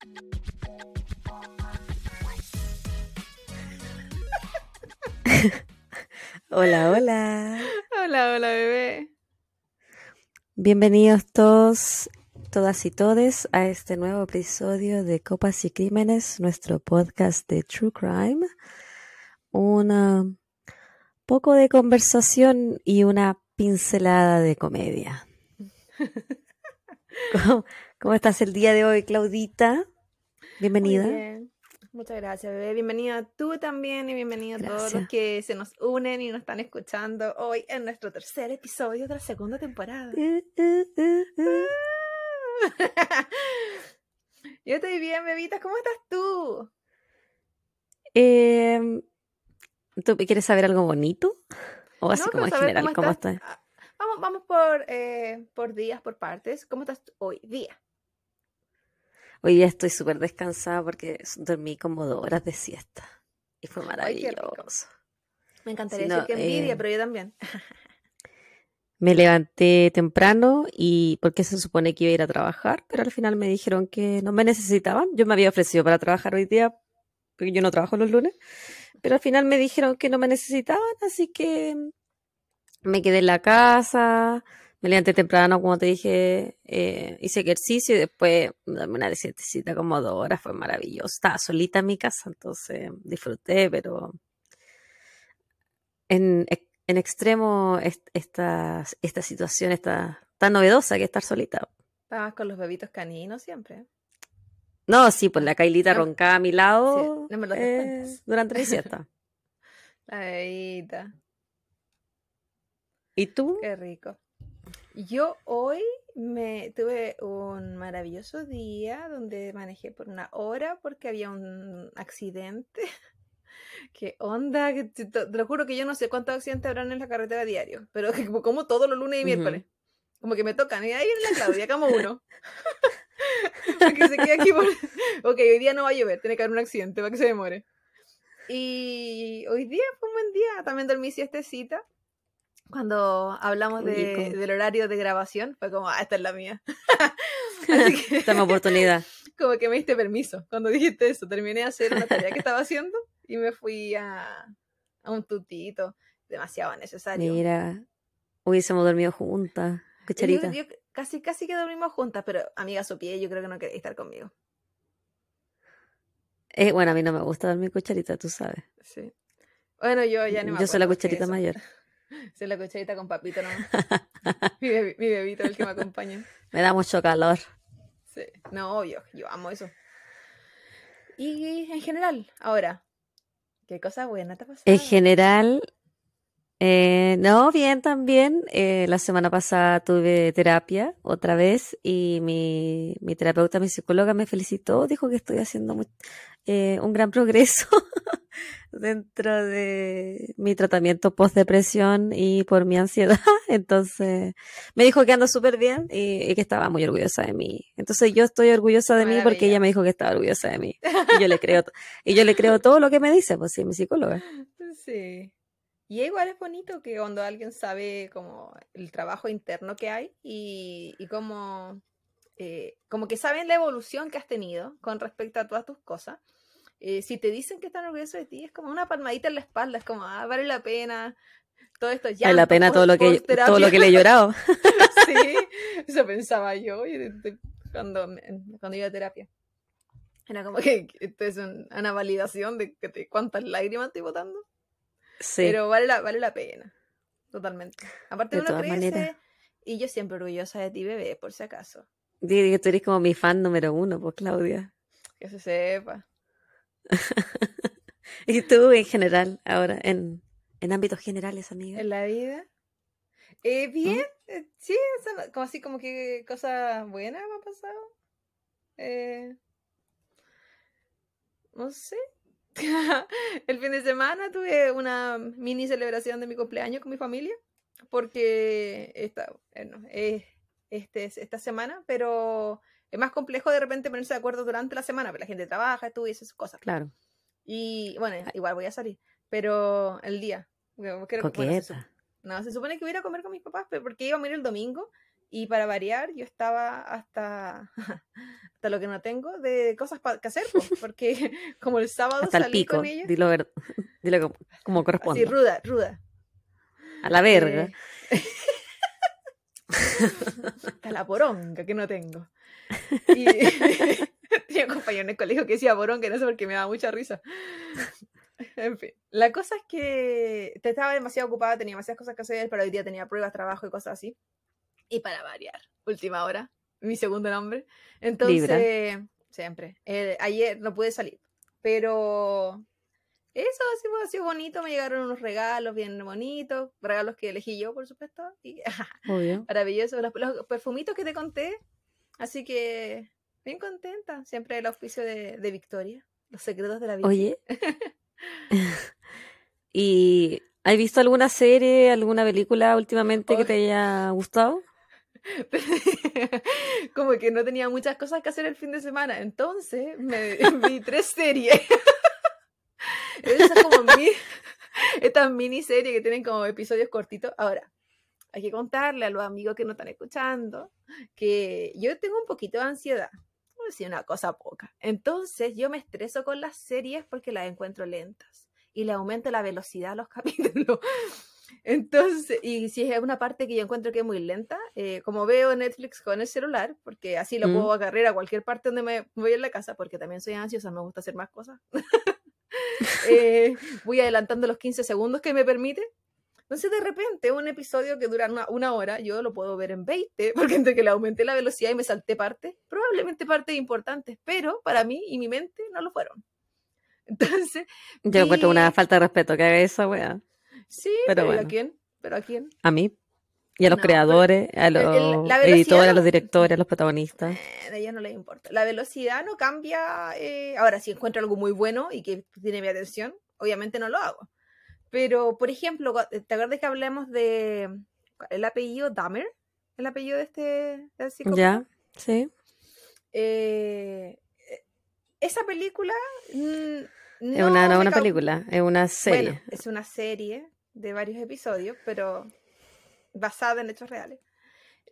Hola, hola. Hola, hola, bebé. Bienvenidos todos, todas y todes a este nuevo episodio de Copas y Crímenes, nuestro podcast de True Crime. Un poco de conversación y una pincelada de comedia. ¿Cómo, estás el día de hoy, Claudita? Bienvenida. Muy bien. Muchas gracias, bebé. Bienvenida tú también y bienvenido a todos los que se nos unen y nos están escuchando hoy en nuestro tercer episodio de la segunda temporada. Uh, uh, uh. Yo estoy bien, bebita. ¿Cómo estás tú? Em, ¿Tú quieres saber algo bonito? ¿O así No, como en general? ¿Cómo estás. estás? Ah, Vamos, vamos por, eh, por días, por partes. ¿Cómo estás hoy día? Hoy día estoy súper descansada porque dormí como dos horas de siesta. Y fue Ay, maravilloso. Me encantaría decir no, que envidia, eh, pero yo también. Me levanté temprano y porque se supone que iba a ir a trabajar, pero al final me dijeron que no me necesitaban. Yo me había ofrecido para trabajar hoy día, porque yo no trabajo los lunes, pero al final me dijeron que no me necesitaban, así que me quedé en la casa, me levanté temprano, como te dije, eh, hice ejercicio y después dame una siestecita como dos horas, fue maravilloso. Estaba solita en mi casa, entonces disfruté, pero en, en extremo est- esta, esta situación está tan novedosa que estar solita. Estabas con los bebitos caninos siempre. No, sí, pues la Kailita No- roncaba a mi lado sí, no me lo eh, durante mi siesta. La bebita. ¿Y tú? Qué rico. Yo hoy me tuve un maravilloso día donde manejé por una hora porque había un accidente. Qué onda, que te, lo juro que yo no sé cuántos accidentes habrán en la carretera diario, pero que como, todos los lunes y miércoles. Como que me tocan, y ahí viene la Claudia, como uno. Porque se queda aquí por... Ok, hoy día no va a llover, tiene que haber un accidente para que se demore. Y hoy día fue un buen día, también dormí siestecita. Cuando hablamos de- del horario de grabación, fue como, ah, esta es la mía. Así que, Esta es mi oportunidad. como que me diste permiso cuando dijiste eso. Terminé de hacer una tarea que estaba haciendo y me fui a, a un tutito. Demasiado necesario. Mira, hubiésemos dormido juntas. Cucharita. yo casi, casi que dormimos juntas, pero amiga Sopie, yo creo que no quería estar conmigo. Eh, bueno, a mí no me gusta dormir cucharita, tú sabes. Sí. Bueno, yo ya no me Yo soy la cucharita mayor. Soy la cucharita con papito nomás. mi, bebi- mi bebito el que me acompaña. Me da mucho calor. Sí. No, obvio, yo amo eso. Y en general, ahora, ¿qué cosa buena te ha pasado? En general, eh, no, bien también. Eh, la semana pasada tuve terapia otra vez y mi, mi terapeuta, mi psicóloga me felicitó, dijo que estoy haciendo eh, un gran progreso dentro de mi tratamiento post-depresión y por mi ansiedad. Entonces, me dijo que ando súper bien y, y que estaba muy orgullosa de mí. Entonces, yo estoy orgullosa de mí porque ella me dijo que estaba orgullosa de mí. Y yo le creo, y yo le creo todo lo que me dice, pues sí, mi psicóloga. Sí. Y igual es bonito que cuando alguien sabe como el trabajo interno que hay y, y como, eh, como que saben la evolución que has tenido con respecto a todas tus cosas. Eh, si te dicen que están orgullosos de ti, es como una palmadita en la espalda, es como, ah, vale la pena. Todo esto ya. Vale la pena todo lo que todo lo que le he llorado. sí, eso pensaba yo de- de- cuando, cuando iba a terapia. Era como que, esto es un- una validación de que te- cuántas lágrimas estoy botando. Sí. Pero vale la, vale la pena. Totalmente. Aparte De uno crece maneras. y yo siempre orgullosa de ti, bebé, por si acaso. Di que tú eres como mi fan número uno, pues Claudia. Que se sepa. Y tú en general, ahora, en, en ámbitos generales, amiga. En la vida. Eh, bien, eh, sí, como así como que cosas buenas me han pasado. Eh, no sé. El fin de semana tuve una mini celebración de mi cumpleaños con mi familia. Porque esta, bueno, es este, esta semana, pero es más complejo de repente ponerse de acuerdo durante la semana, porque la gente trabaja, estudia y esas cosas. Claro. Y bueno, igual voy a salir, pero el día. creo que- bueno, se, no, se supone que voy a ir a comer con mis papás, pero porque íbamos a ir el domingo Y para variar, yo estaba hasta, hasta lo que no tengo de cosas que hacer, porque como el sábado hasta salí el pico, con ella. Dilo, ver, dilo como, como corresponde. Así, ruda, ruda. A la verga. Eh, hasta la poronga que no tengo. Y tenía un compañero en el colegio que decía poronga, no sé por qué me daba mucha risa. En fin, la cosa es que te estaba demasiado ocupada, tenía demasiadas cosas que hacer, pero hoy día tenía pruebas, trabajo y cosas así. Y para variar, última hora, mi segundo nombre. Entonces, siempre. Eh, ayer no pude salir, pero eso sí ha sido bonito. Me llegaron unos regalos bien bonitos, regalos que elegí yo, por supuesto. Y, Obvio. Maravilloso. Los, los, perfumitos que te conté. Así que, bien contenta. Siempre el auspicio de, de Victoria. Los secretos de la vida. Oye. ¿Y has visto alguna serie, alguna película últimamente que te haya gustado? Como que no tenía muchas cosas que hacer el fin de semana. Entonces me vi tres series. Esas como mi, estas miniseries que tienen como episodios cortitos. Ahora, hay que contarle a los amigos que no están escuchando que yo tengo un poquito de ansiedad. A decir una cosa poca. Entonces yo me estreso con las series porque las encuentro lentas y le aumento la velocidad a los capítulos. Entonces, y si es una parte que yo encuentro que es muy lenta, eh, como veo Netflix con el celular, porque así lo Mm. puedo agarrar a cualquier parte donde me voy en la casa, porque también soy ansiosa, me gusta hacer más cosas. Eh, voy adelantando los 15 segundos que me permite. Entonces, de repente, un episodio que dura una, una hora, yo lo puedo ver en 20, porque entre que le aumenté la velocidad y me salté partes, probablemente partes importantes, pero para mí y mi mente no lo fueron. Entonces, Yo encuentro vi- una falta de respeto que haga esa wea. sí, Pero pero, ¿y bueno. ¿a quién? ¿Pero a quién? A mí. Y a los No, creadores, a los la editores, a no- los directores, a los protagonistas. Eh, a ella no le importa. La velocidad no cambia. eh, Ahora, si encuentro algo muy bueno y que tiene mi atención, obviamente no lo hago. Pero, por ejemplo, ¿te acuerdas que hablamos de el apellido Dahmer? El apellido de este del psicópata? Ya, sí. Eh, eh, esa película mm, Es no una, no una película, es una serie. Bueno, es una serie de varios episodios, pero basada en hechos reales.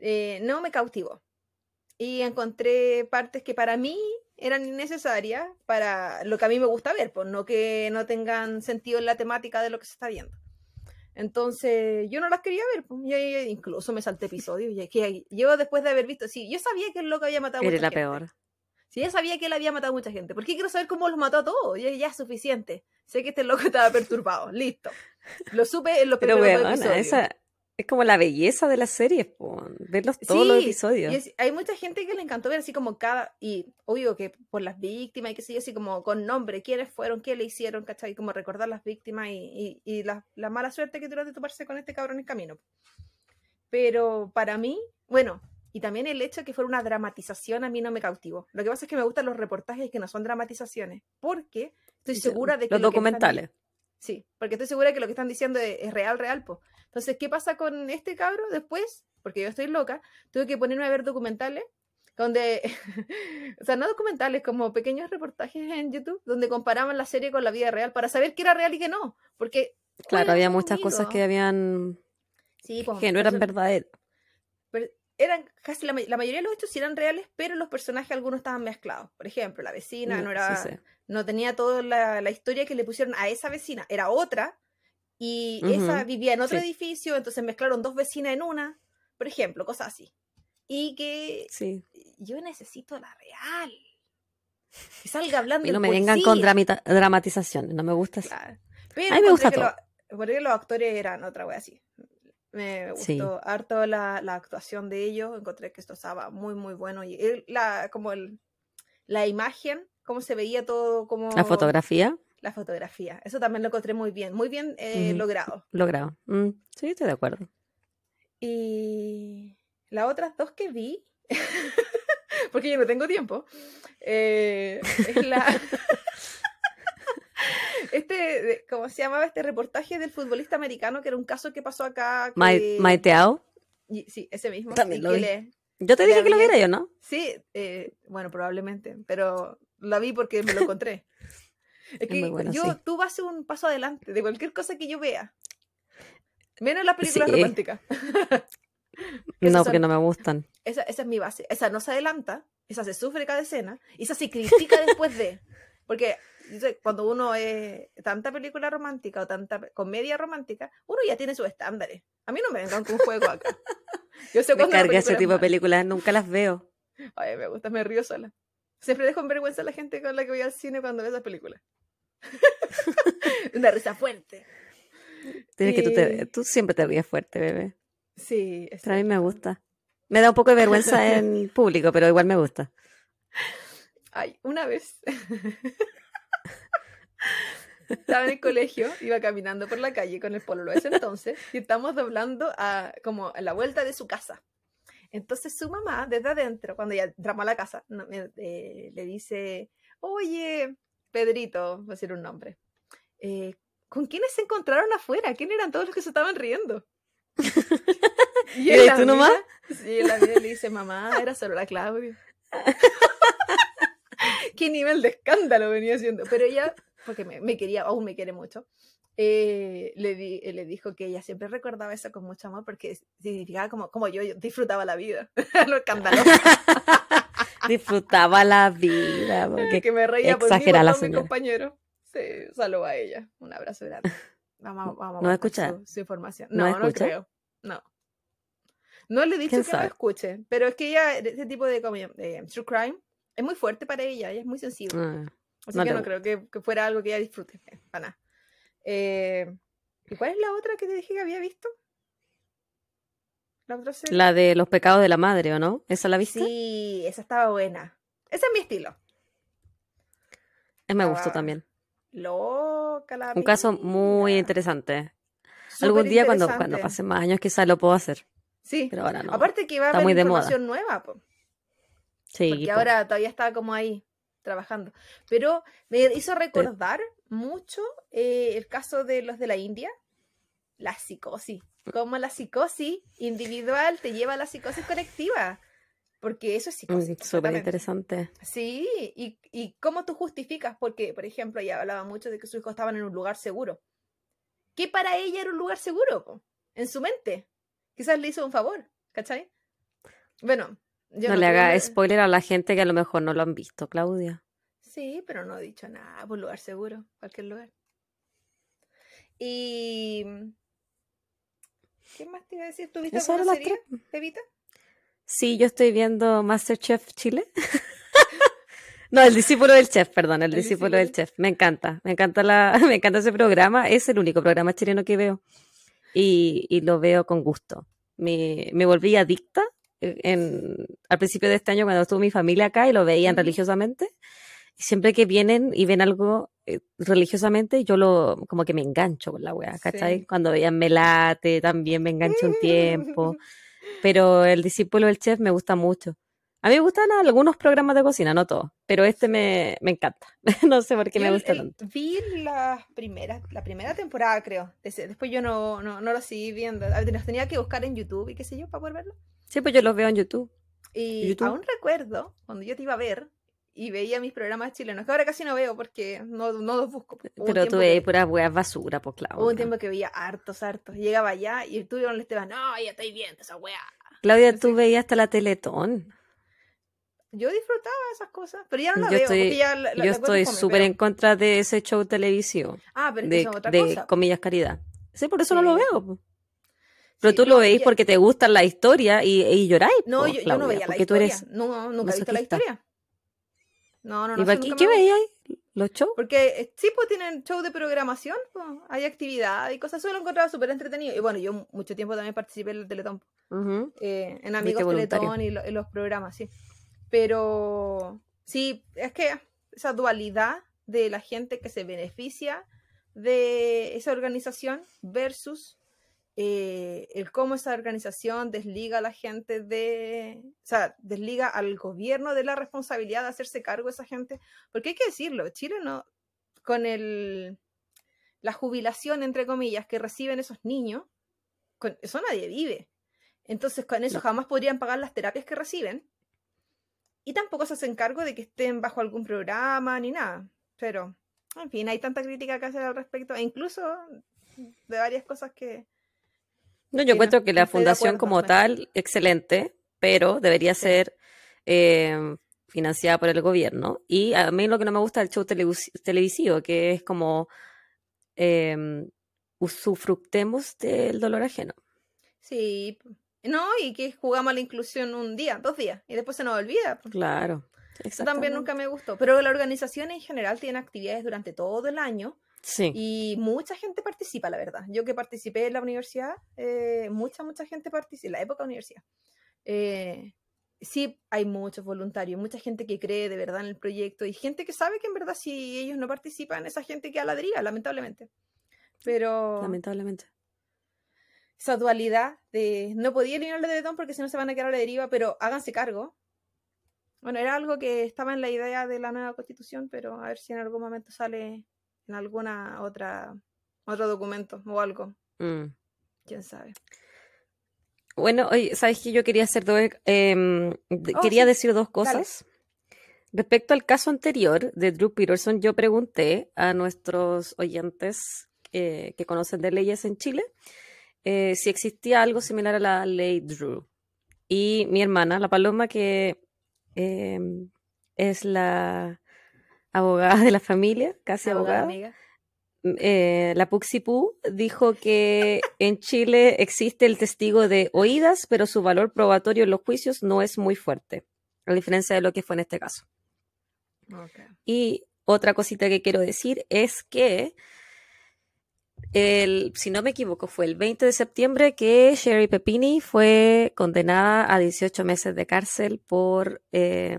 Eh, no me cautivó. Y encontré partes que para mí eran innecesarias para lo que a mí me gusta ver, pues no que no tengan sentido en la temática de lo que se está viendo. Entonces, yo no las quería ver, pues, y ahí incluso me salté episodios. Y que yo después de haber visto, sí, yo sabía que el loco había matado a mucha la gente. peor. Si ya sabía que él había matado a mucha gente, ¿por qué quiero saber cómo los mató a todos? Ya, ya es suficiente. Sé que este loco estaba perturbado. Listo. Lo supe en los Pero primeros weona, episodios. esa es como la belleza de las series, po, verlos todos los episodios. y es- hay mucha gente que le encantó ver así como cada, y obvio que por las víctimas y qué sé yo, así como con nombre, quiénes fueron, qué le hicieron, ¿cachai? Como recordar las víctimas y, y, y la, la mala suerte que tuvieron de toparse con este cabrón en el camino. Pero para mí, bueno, y también el hecho de que fuera una dramatización a mí no me cautivó. Lo que pasa es que me gustan los reportajes que no son dramatizaciones, porque estoy segura de que los lo que están- documentales. Sí, porque estoy segura que lo que están diciendo es, es real, real, po. Entonces, ¿qué pasa con este cabro después? Porque yo estoy loca, tuve que ponerme a ver documentales donde, o sea, no documentales, como pequeños reportajes en YouTube, donde comparaban la serie con la vida real para saber qué era real y qué no. Porque, Claro, había muchas cosas que habían Sí, pues, que no eran verdaderas. eran casi la, ma- la mayoría de los hechos sí eran reales, pero los personajes algunos estaban mezclados. Por ejemplo, la vecina no Mm, era, sí, sí. no tenía toda la, la historia que le pusieron a esa vecina, era otra, y esa vivía en otro sí. edificio, entonces mezclaron dos vecinas en una, por ejemplo, cosas así. Y que Sí. yo necesito la real. Que salga hablando Y no me vengan con dramatizaciones, no me gusta así. Claro. Pero A mí me gusta que todo. lo- porque los actores eran otra wea así. Me gustó Sí. harto la, la actuación de ellos. Encontré que esto estaba muy, muy bueno. Y el- la, como el, la imagen, cómo se veía todo, como La fotografía, la fotografía. Eso también lo encontré muy bien, muy bien eh, logrado. logrado. Mm, sí, estoy de acuerdo. Y las otras dos que vi, porque yo no tengo tiempo, eh, es la... Este, ¿cómo se llamaba este reportaje del futbolista americano? Que era un caso que pasó acá. Que... Ma- Maiteao, Sí, ese mismo. También lo vi. le- yo te dije que lo viera yo, ¿no? Sí, eh, bueno, probablemente, pero la vi porque me lo encontré. Es que bueno, yo, sí. tú vas un paso adelante de cualquier cosa que yo vea. Menos las películas Sí. románticas. No, porque no me gustan. Esa, esa es mi base. Esa no se adelanta, esa se sufre cada escena, y esa se critica después de. Porque cuando uno es tanta película romántica o tanta comedia romántica, uno ya tiene sus estándares. A mí no me vengan con juego acá. Yo sé me carga ese tipo de películas, nunca las veo. Ay, me gusta, me río sola. Siempre dejo en vergüenza a la gente con la que voy al cine cuando ve esas películas. Una risa fuerte. Tienes que tú, te, tú siempre te ríes fuerte, bebé. Sí. Pero a mí me gusta. Me da un poco de vergüenza en público, pero igual me gusta. Ay, una vez. Estaba en el colegio, iba caminando por la calle con el pololo ese entonces y estamos doblando a como a la vuelta de su casa. Entonces su mamá, desde adentro, cuando ya entramos a la casa, eh, le dice, oye, Pedrito, voy a decir un nombre, eh, ¿con quiénes se encontraron afuera? ¿Quién eran todos los que se estaban riendo? y ¿Y tú nomás? Sí, la vida le dice, mamá, era solo la Claudia. ¿Qué nivel de escándalo venía haciendo? Pero ella porque me, quería, aún me quiere mucho, eh, le, le dijo que ella siempre recordaba eso con mucho amor porque significaba como, como yo, disfrutaba la vida, lo escandaloso. Disfrutaba la vida, porque que me reía por mí, la mi compañero. Sí, saludo a ella, un abrazo grande. Vamos, vamos, ¿No escucha? Su, información. No, no, creo. No. No le he dicho que no escuche, pero es que ella, ese tipo de, de, true crime, es muy fuerte para ella, ella es muy sensible. Ah. Así que no creo que, fuera algo que ella disfrute. Eh, para nada. Eh, ¿Y cuál es la otra que te dije que había visto? ¿La, otra serie? la de los pecados de la madre, ¿o no? ¿Esa la viste? Sí, esa estaba buena. Ese es mi estilo. me gustó también. Loca la Un caso muy interesante. Algún día cuando, cuando pasen más años quizás lo puedo hacer. Sí. Pero ahora no. Aparte que va a haber muy información nueva. Sí. Porque ahora todavía está como ahí trabajando. Pero me hizo recordar mucho eh, el caso de los de la India, la psicosis. Como la psicosis individual te lleva a la psicosis colectiva. Porque eso es psicosis. Súper interesante. Sí, y, y cómo tú justificas, porque, por ejemplo, ella hablaba mucho de que sus hijos estaban en un lugar seguro. ¿Qué para ella era un lugar seguro? En su mente. Quizás le hizo un favor, ¿cachai? Bueno, no, le haga spoiler a la gente que a lo mejor no lo han visto, Claudia. Sí, pero no he dicho nada, por lugar seguro, cualquier lugar. Y. ¿Qué más te iba a decir? ¿Tuviste alguna serie, Evita? Sí, yo estoy viendo Masterchef Chile. no, el discípulo del chef, perdón, el, discípulo, del chef. Me encanta, me encanta la, me encanta ese programa. Es el único programa chileno que veo y, y lo veo con gusto. Me, me volví adicta en, al principio de este año cuando estuvo mi familia acá y lo veían religiosamente. Y siempre que vienen y ven algo eh, religiosamente, yo lo como que me engancho con la wea, ¿cachai? Cuando veían Melate también me engancho un tiempo. Pero el discípulo del chef me gusta mucho. A mí me gustan algunos programas de cocina, no todos, pero este me, me encanta. no sé por qué me gusta tanto. Vi la primera, la primera temporada, creo. Después yo no, no, no lo seguí viendo. Los tenía que buscar en YouTube y qué sé yo para poder verlo. Sí, pues yo los veo en YouTube. Y aún recuerdo cuando yo te iba a ver y veía mis programas chilenos, que ahora casi no veo porque no, no los busco. Pero tú veías puras weas basura, pues claro. Hubo un tiempo que veía hartos, hartos. Llegaba allá y tú le Esteban, no, ya estoy viendo esa wea. Claudia, tú veías hasta la Teletón. Yo disfrutaba esas cosas, pero ya no la yo veo. Estoy, ya yo estoy súper en contra de ese show televisivo. Ah, pero de, es otra de comillas caridad. Sí, por eso no lo veo. Pero tú lo veis porque te gusta la historia y, y lloráis. No, yo, no veía la historia. Tú eres no, nunca he visto la historia. No, no, no. ¿Y aquí, qué veías? ¿Los shows? Porque eh, sí, pues tienen show de programación, pues, hay actividad y cosas. Eso lo encontraba súper entretenido. Y bueno, yo mucho tiempo también participé en el Teletón. eh, en Amigos Teletón y, y, los programas, sí. Pero sí, es que esa dualidad de la gente que se beneficia de esa organización versus eh, el cómo esa organización desliga a la gente de, o sea, desliga al gobierno de la responsabilidad de hacerse cargo de esa gente, porque hay que decirlo, Chile no, con el, la jubilación, entre comillas, que reciben esos niños, con eso nadie vive. Entonces, con eso jamás podrían pagar las terapias que reciben. Y tampoco se hacen cargo de que estén bajo algún programa ni nada. Pero, en fin, hay tanta crítica que hacer al respecto, e incluso de varias cosas que, No, yo no, encuentro que la fundación acuerdo, como bueno. tal, excelente, pero debería Sí. ser eh, financiada por el gobierno. Y a mí lo que no me gusta es el show televis- televisivo, que es como eh, usufructemos del dolor ajeno. Sí. No, y que jugamos a la inclusión un día, dos días, y después se nos olvida. pues. Claro. Eso también nunca me gustó. Pero la organización en general tiene actividades durante todo el año Sí. y mucha gente participa, la verdad. Yo que participé en la universidad, eh, mucha, mucha gente participa, en la época de universidad. Eh, sí, hay muchos voluntarios, mucha gente que cree de verdad en el proyecto y gente que sabe que en verdad si ellos no participan, esa gente queda a la deriva, lamentablemente. Pero Lamentablemente. esa dualidad de no podía eliminarlo de Don porque si no se van a quedar a la deriva, pero háganse cargo. Bueno, era algo que estaba en la idea de la nueva constitución, pero a ver si en algún momento sale en alguna otra otro documento o algo, Mm. quién sabe. Bueno, oye, ¿sabes qué? Yo quería hacer dos, em, Oh, quería sí, decir dos dale. cosas. Respecto al caso anterior de Drew Peterson, yo pregunté a nuestros oyentes eh, que conocen de leyes en Chile eh, si existía algo similar a la ley Drew. Y mi hermana, la Paloma, que em, es la abogada de la familia, casi Abogada, abogada, amiga. eh, la Puxipú dijo que en Chile existe el testigo de oídas, pero su valor probatorio en los juicios no es muy fuerte, a diferencia de lo que fue en este caso. Y otra cosita que quiero decir es que, el, si no me equivoco, fue el 20 de septiembre que Sherry Pepini fue condenada a 18 meses de cárcel por eh,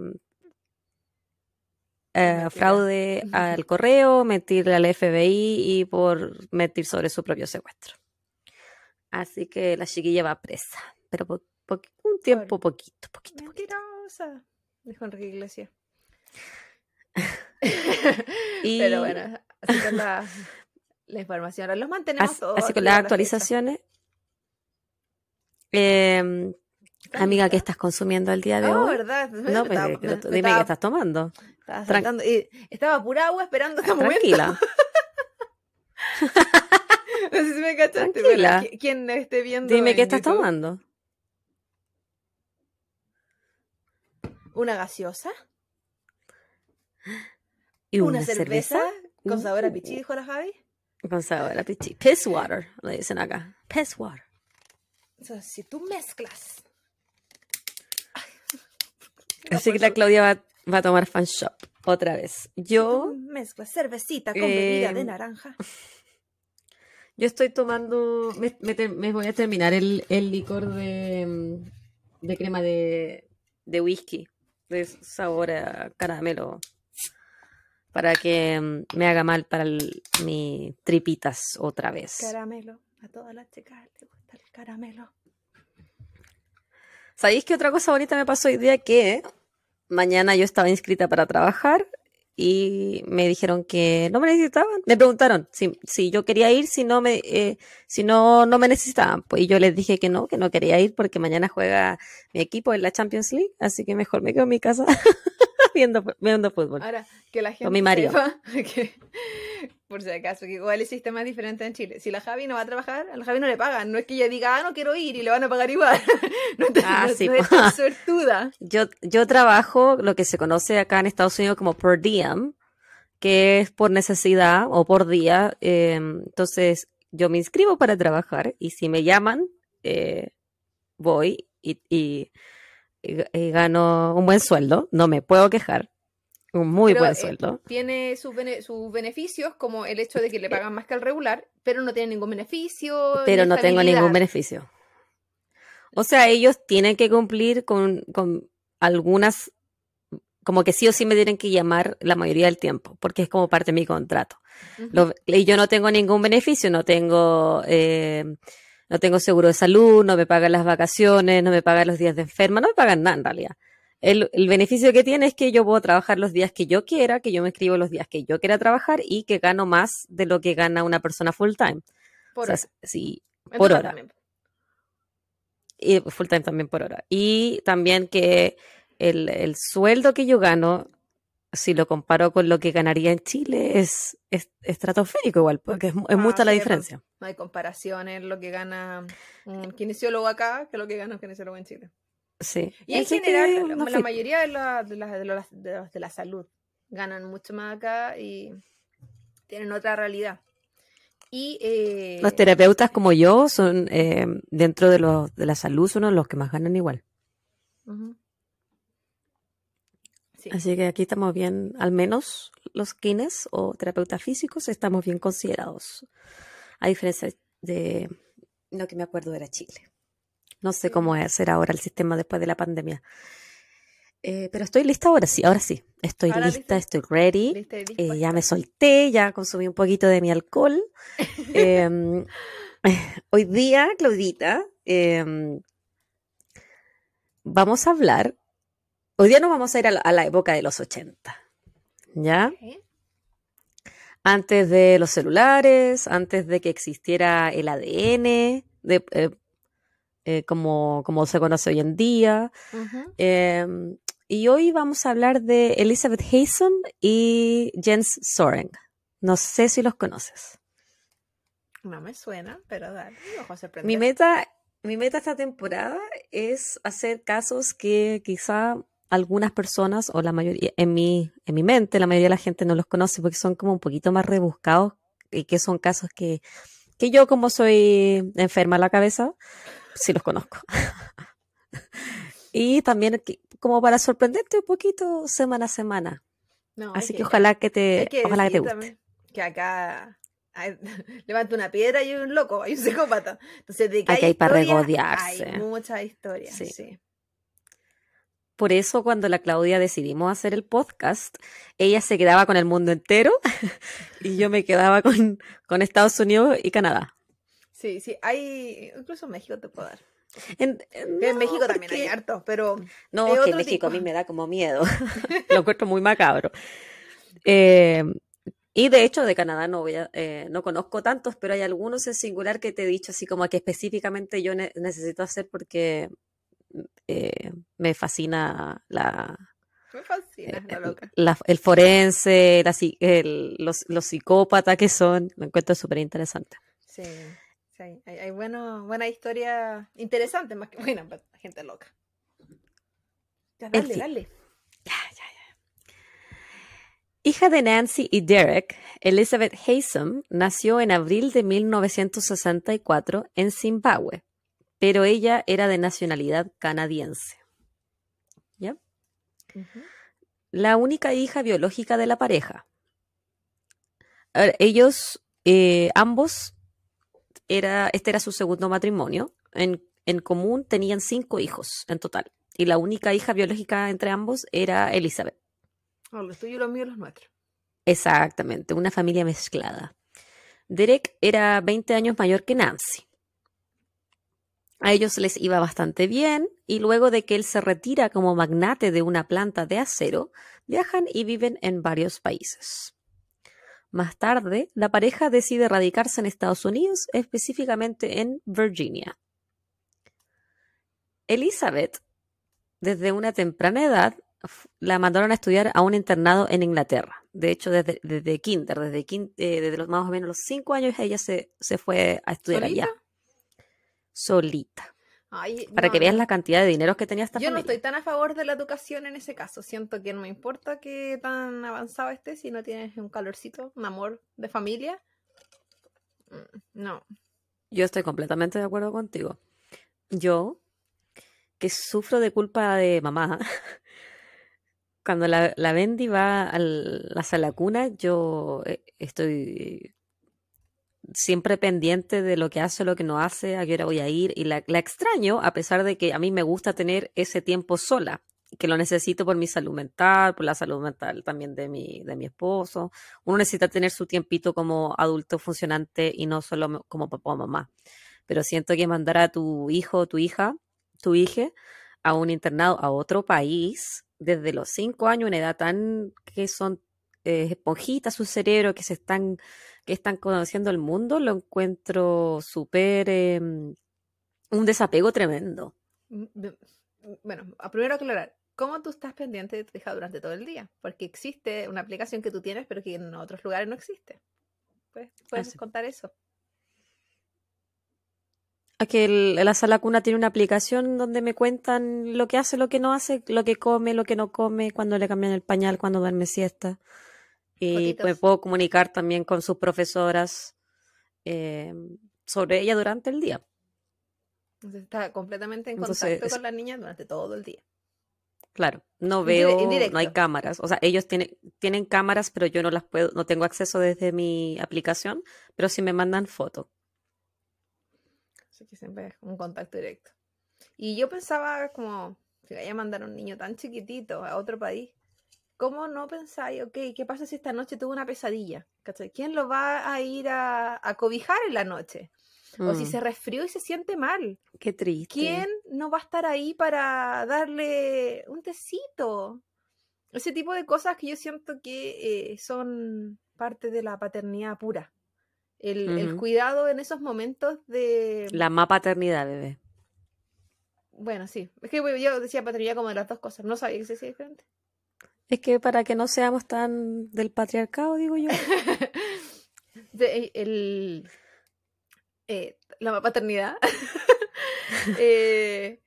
eh, fraude al correo, mentirle al FBI y por mentir sobre su propio secuestro. Así que la chiquilla va presa, pero po- po- un tiempo poquito, poquito, poquito. Mentirosa, dijo Enrique Iglesias. Y Pero bueno, así con la, la información. Los mantenemos así, todos. así con las a la fecha. Actualizaciones. Em, ¿Estás amiga, ¿qué estás consumiendo el día de Oh, hoy? ¿verdad? No, pues, Estaba- me- no- me dime qué estaba- estás tomando. estaba Tran- y estaba pura agua esperando este momento. Tranquila. No sé si me cachaste. Tranquila. Qui- quien esté viendo. Dime qué estás YouTube, tomando. Una gaseosa, ¿Y una, cerveza, con sabor a Uh. pichí, dijo la Javi. Con sabor a pichi. Piss water, le dicen acá. Piss water. O sea, si tú mezclas. Así que la Claudia va, va a tomar fan shop otra vez. Yo, tú mezclas cervecita con bebida de Em, naranja. yo estoy tomando, me, me ter- me voy a terminar el, el licor de, mm, de crema de, de whisky, de sabor a caramelo, para que mm, me haga mal para el- mi tripitas otra vez. Caramelo. A todas las chicas les gusta el caramelo. ¿Sabéis qué otra cosa bonita me pasó hoy día? Que mañana yo estaba inscrita para trabajar y me dijeron que no me necesitaban. Me preguntaron si, si yo quería ir, si no me, eh, si no, no me necesitaban. Pues yo les dije que no, que no quería ir porque mañana juega mi equipo en la Champions League, así que mejor me quedo en mi casa viendo, viendo fútbol. Ahora, que la gente mi marido. sepa que, por si acaso, que igual el sistema es diferente en Chile. Si la Javi no va a trabajar, a la Javi no le pagan. No es que ella diga, ah, no quiero ir y le van a pagar igual. no, te- Ah, no- sí, no suertuda. Yo, yo trabajo lo que se conoce acá en Estados Unidos como per diem, que es por necesidad o por día. eh, entonces, yo me inscribo para trabajar y si me llaman, eh, voy y gano un buen sueldo. No me puedo quejar. Un muy Pero, buen eh, sueldo. Tiene sus, bene- sus beneficios, como el hecho de que le pagan más que al regular, pero no tiene ningún beneficio. pero no tengo ningún beneficio. O sea, ellos tienen que cumplir con, con algunas, como que sí o sí me tienen que llamar la mayoría del tiempo, porque es como parte de mi contrato. Lo- y yo no tengo ningún beneficio, no tengo, eh, no tengo seguro de salud, no me pagan las vacaciones, no me pagan los días de enferma, no me pagan nada en realidad. El, el beneficio que tiene es que yo puedo trabajar los días que yo quiera, que yo me escribo los días que yo quiera trabajar y que gano más de lo que gana una persona full time. Por O sea, hora. sí, por hora. también. y full time también por hora. Y también que el, el sueldo que yo gano si lo comparo con lo que ganaría en Chile, es, es estratosférico igual, porque es, es Ah, mucha la diferencia. No hay comparación en lo que gana un kinesiólogo acá que lo que gana un kinesiólogo en Chile. Sí. Y en general, la, la mayoría de, la- de, las- de los, de los de la salud ganan mucho más acá y tienen otra realidad. Y eh, Los terapeutas como yo son, eh, dentro de, los, de la salud, son los que más ganan igual. ujú. Sí. Así que aquí estamos bien, al menos los kines o terapeutas físicos estamos bien considerados. A diferencia de lo que me acuerdo era Chile. No sé cómo es ser ahora el sistema después de la pandemia. Eh, pero estoy lista ahora sí, ahora sí. Estoy Ahora lista, lista. estoy ready. ¿Lista y Eh, ya me solté, ya consumí un poquito de mi alcohol. Em, hoy día, Claudita, em, vamos a hablar. Hoy día nos vamos a ir a la, a la época de los 80. ¿Ya? Antes de los celulares, antes de que existiera el ADN, de, eh, eh, como, como se conoce hoy en día. Em, y hoy vamos a hablar de Elizabeth Haysom y Jens Soren. No sé si los conoces. No me suena, pero dale, ojo. Mi meta, mi meta esta temporada es hacer casos que quizá algunas personas o la mayoría, en mi, en mi mente, la mayoría de la gente no los conoce porque son como un poquito más rebuscados y que son casos que, que yo como soy enferma a la cabeza, sí los conozco. y también como para sorprenderte un poquito semana a semana. No, Así hay que ojalá que hay te, que ojalá que te guste. también que acá hay- levanta una piedra y hay un loco, hay un psicópata. Entonces, de que Aquí hay para historias, regodearse. Hay muchas historias, Sí. sí. Por eso cuando la Claudia decidimos hacer el podcast, ella se quedaba con el mundo entero y yo me quedaba con, con Estados Unidos y Canadá. Sí, sí, hay, incluso en México te puedo dar. En, Que en no, México también hay porque- harto, pero No, es que México a mí me da como miedo. Lo encuentro muy macabro. Eh, y de hecho de Canadá no, voy a- eh, no conozco tantos, pero hay algunos en singular que te he dicho así como que específicamente yo ne- necesito hacer porque eh, me fascina la, me fascina la loca. la- el forense, la psi- el- los, los psicópatas que son, me encuentro súper interesante. Sí, sí, hay, hay bueno, buena historia interesante, más que buena, para gente loca. Ya, En dale, fin. dale. Hija de Nancy y Derek, Elizabeth Haysom nació en abril de 1964 en Zimbabue, pero ella era de nacionalidad canadiense. ¿Ya? La única hija biológica de la pareja. A ver, ellos, eh, ambos, era, este era su segundo matrimonio. En, en común tenían cinco hijos en total. Y la única hija biológica entre ambos era Elizabeth. Oh, los tuyos, los míos, los nuestros. Exactamente, una familia mezclada. Derek era 20 años mayor que Nancy. A ellos les iba bastante bien y luego de que él se retira como magnate de una planta de acero, viajan y viven en varios países. Más tarde, la pareja decide radicarse en Estados Unidos, específicamente en Virginia. Elizabeth, desde una temprana edad, la mandaron a estudiar a un internado en Inglaterra. De hecho, desde, desde kinder, desde, eh, desde los más o menos los cinco años, ella se, se fue a estudiar allá, solita. Ay, Para no, que veas la cantidad de dinero que tenía esta Yo no estoy tan a favor de la educación en ese caso. Siento que no me importa que tan avanzado esté si no tienes un calorcito, un amor de familia. Mm, No. Yo estoy completamente de acuerdo contigo. Yo, que sufro de culpa de mamá, cuando la, la Bendy va hacia la cuna, yo eh, estoy siempre pendiente de lo que hace, lo que no hace, a qué hora voy a ir, y la, la extraño, a pesar de que a mí me gusta tener ese tiempo sola, que lo necesito por mi salud mental, por la salud mental también de mi, de mi esposo. Uno necesita tener su tiempito como adulto funcionante y no solo mo- como papá o mamá. Pero siento que mandar a tu hijo tu hija, tu hija, a un internado a otro país desde los cinco años, una edad tan que son eh, esponjitas su cerebro, que se están, que están conociendo el mundo, lo encuentro súper em, un desapego tremendo. Mm, mm, Bueno, a primero aclarar. cómo tú estás pendiente de tu hija durante todo el día, porque existe una aplicación que tú tienes, pero que en otros lugares no existe. Pues, puedes Así. contar eso. Aquí el- la sala cuna tiene una aplicación donde me cuentan lo que hace, lo que no hace, lo que come, lo que no come, cuando le cambian el pañal, cuando duerme siesta. Y Fotitos. pues puedo comunicar también con sus profesoras eh, sobre ella durante el día. Entonces está completamente en contacto con la niña durante todo el día. Claro, no veo, no hay cámaras. O sea, ellos tienen, tienen cámaras, pero yo no las puedo, no tengo acceso desde mi aplicación, pero sí me mandan fotos. Así que siempre es un contacto directo. Y yo pensaba como, si vaya a mandar a un niño tan chiquitito a otro país, ¿cómo no pensáis, ok, qué pasa si esta noche tuvo una pesadilla? ¿Cachai? ¿Quién lo va a ir a, a cobijar en la noche? O si Mm, se resfrió y se siente mal. qué triste. ¿Quién no va a estar ahí para darle un tecito? Ese tipo de cosas que yo siento que eh, son parte de la paternidad pura. El, el cuidado en esos momentos de... La más paternidad, bebé. Bueno, sí. Es que yo decía paternidad como de las dos cosas. No sabía que se decía diferente. Es que para que no seamos tan del patriarcado, digo yo. De- el, eh, la paternidad eh,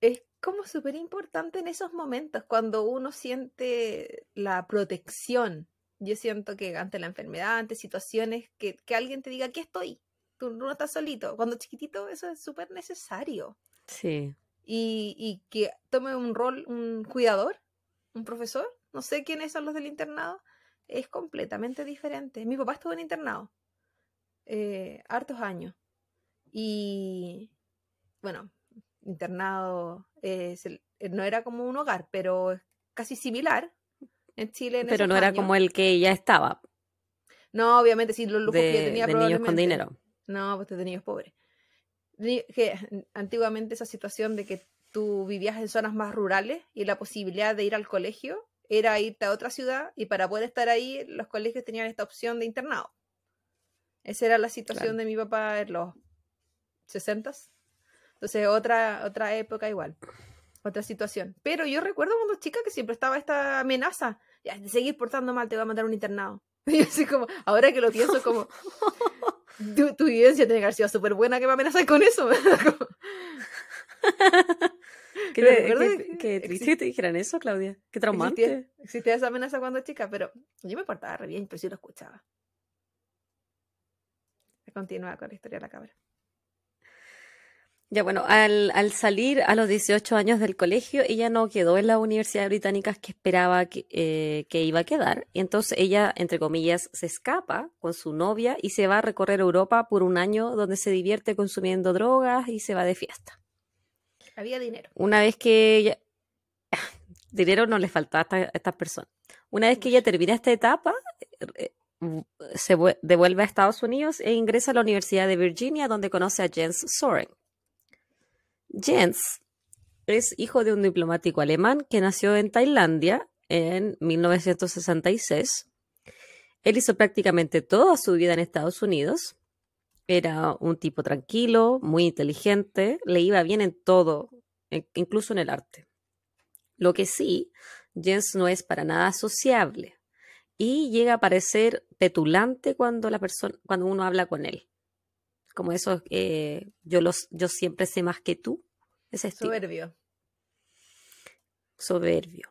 es como súper importante en esos momentos, cuando uno siente la protección. Yo siento que ante la enfermedad, ante situaciones, que, que alguien te diga, aquí estoy, tú no estás solito. Cuando chiquitito eso es súper necesario. Sí. Y, y que tome un rol un cuidador, un profesor, no sé quiénes son los del internado, es completamente diferente. Mi papá estuvo en internado eh, hartos años. Y bueno, internado el- eh, no era como un hogar, pero casi similar en Chile. En Pero no era como el que ella estaba, No, obviamente, sí, los lujos que yo tenía de niños con dinero. No, pues de niños pobres. Que antiguamente esa situación de que tú vivías en zonas más rurales y la posibilidad de ir al colegio era irte a otra ciudad y para poder estar ahí los colegios tenían esta opción de internado. Esa era la situación Claro. de mi papá en los 60 Entonces otra, otra época igual, otra situación. Pero yo recuerdo cuando chica que siempre estaba esta amenaza, ya, de seguir portando mal te va a mandar un internado. Y así como, ahora que lo pienso como, tu, tu vivencia tiene que haber sido súper buena que me amenazas con eso. Qué, te- que triste que te dijeran eso, Claudia. Qué traumante. Existía, existía esa amenaza cuando chica, pero yo me portaba re bien, pero sí lo escuchaba. Continúa con la historia de la cabra. Ya bueno, al, al salir a los 18 años del colegio, ella no quedó en las universidades británicas que esperaba que, eh, que iba a quedar. Y entonces ella, entre comillas, se escapa con su novia y se va a recorrer Europa por un año donde se divierte consumiendo drogas y se va de fiesta. Había dinero. Una vez que ella... Dinero no le faltaba a esta- a estas personas. Una vez que ella termina esta etapa, eh, eh, se vue- devuelve a Estados Unidos e ingresa a la Universidad de Virginia, donde conoce a Jens Soren. Jens es hijo de un diplomático alemán que nació en Tailandia en 1966. Él hizo prácticamente toda su vida en Estados Unidos. Era un tipo tranquilo, muy inteligente, le iba bien en todo, en- incluso en el arte. Lo que sí, Jens no es para nada sociable y llega a parecer petulante cuando la persona, cuando uno habla con él. Como eso, eh, yo los, yo siempre sé más que tú. Ese Soberbio. soberbio.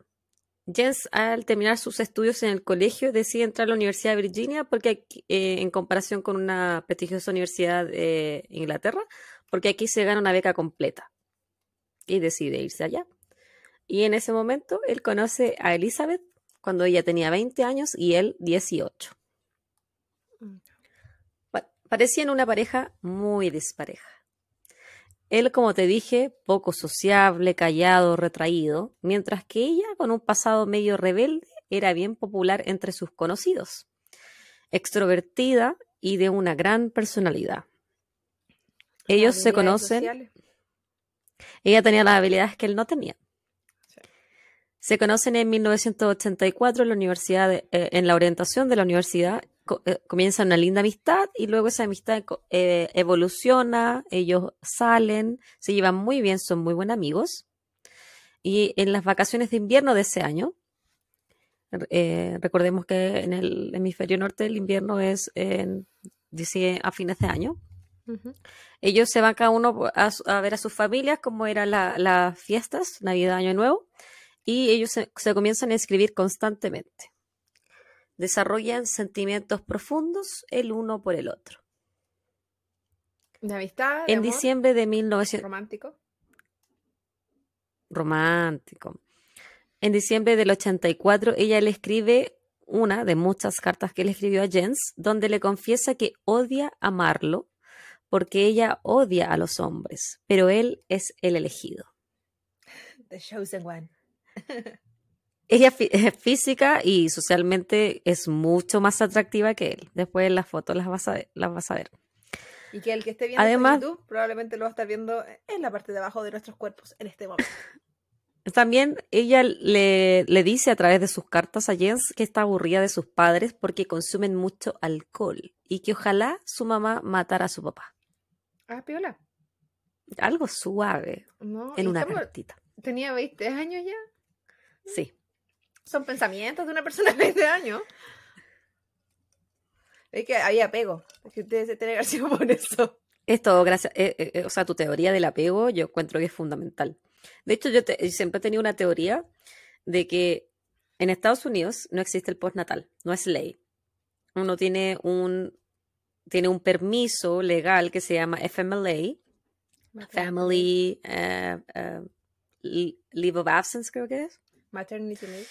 Jens, al terminar sus estudios en el colegio, decide entrar a la Universidad de Virginia porque aquí, eh, en comparación con una prestigiosa universidad de Inglaterra, porque aquí se gana una beca completa. Y decide irse allá. Y en ese momento él conoce a Elizabeth cuando ella tenía 20 años y él 18. Mm. Pa- parecían una pareja muy dispareja. Él, como te dije, poco sociable, callado, retraído, mientras que ella, con un pasado medio rebelde, era bien popular entre sus conocidos, extrovertida y de una gran personalidad. Ellos se conocen, sociales. ella tenía las habilidades que él no tenía. Sí. Se conocen en 1984 en la universidad, de- eh, en la orientación de la universidad. Eh, comienza una linda amistad y luego esa amistad eh, evoluciona, ellos salen, se llevan muy bien, son muy buenos amigos. Y en las vacaciones de invierno de ese año, eh, recordemos que en el hemisferio norte el invierno es en, dice, a fines de año. Ellos se van cada uno a, ver a sus familias, como eran las fiestas, Navidad, Año Nuevo, y ellos se, comienzan a escribir constantemente. Desarrollan sentimientos profundos el uno por el otro. ¿De amistad? en diciembre de 1900. ¿Romántico? Romántico. En diciembre del 84, ella le escribe una de muchas cartas que le escribió a Jens, donde le confiesa que odia amarlo porque ella odia a los hombres, pero él es el elegido. The chosen one. ella es física y socialmente es mucho más atractiva que él. Después en las fotos las vas a ver. Las vas a ver. Y que el que esté viendo Además, YouTube probablemente lo va a estar viendo en la parte de abajo de nuestros cuerpos en este momento. También ella le, le, dice a través de sus cartas a Jens que está aburrida de sus padres porque consumen mucho alcohol y que ojalá su mamá matara a su papá. Ah, piola. Algo suave en una cartita. ¿Tenía 20 años ya? Sí. Son pensamientos de una persona de 20 años. Es que había apego. Es que ustedes se tienen que por eso. Esto, gracias. Eh, eh, eh, o sea, tu teoría del apego yo encuentro que es fundamental. De hecho, yo, siempre he tenido una teoría de que en Estados Unidos no existe el postnatal, no es ley. Uno tiene un, tiene un permiso legal que se llama FMLA, Family uh, Leave of Absence, creo que es. Maternity Leave.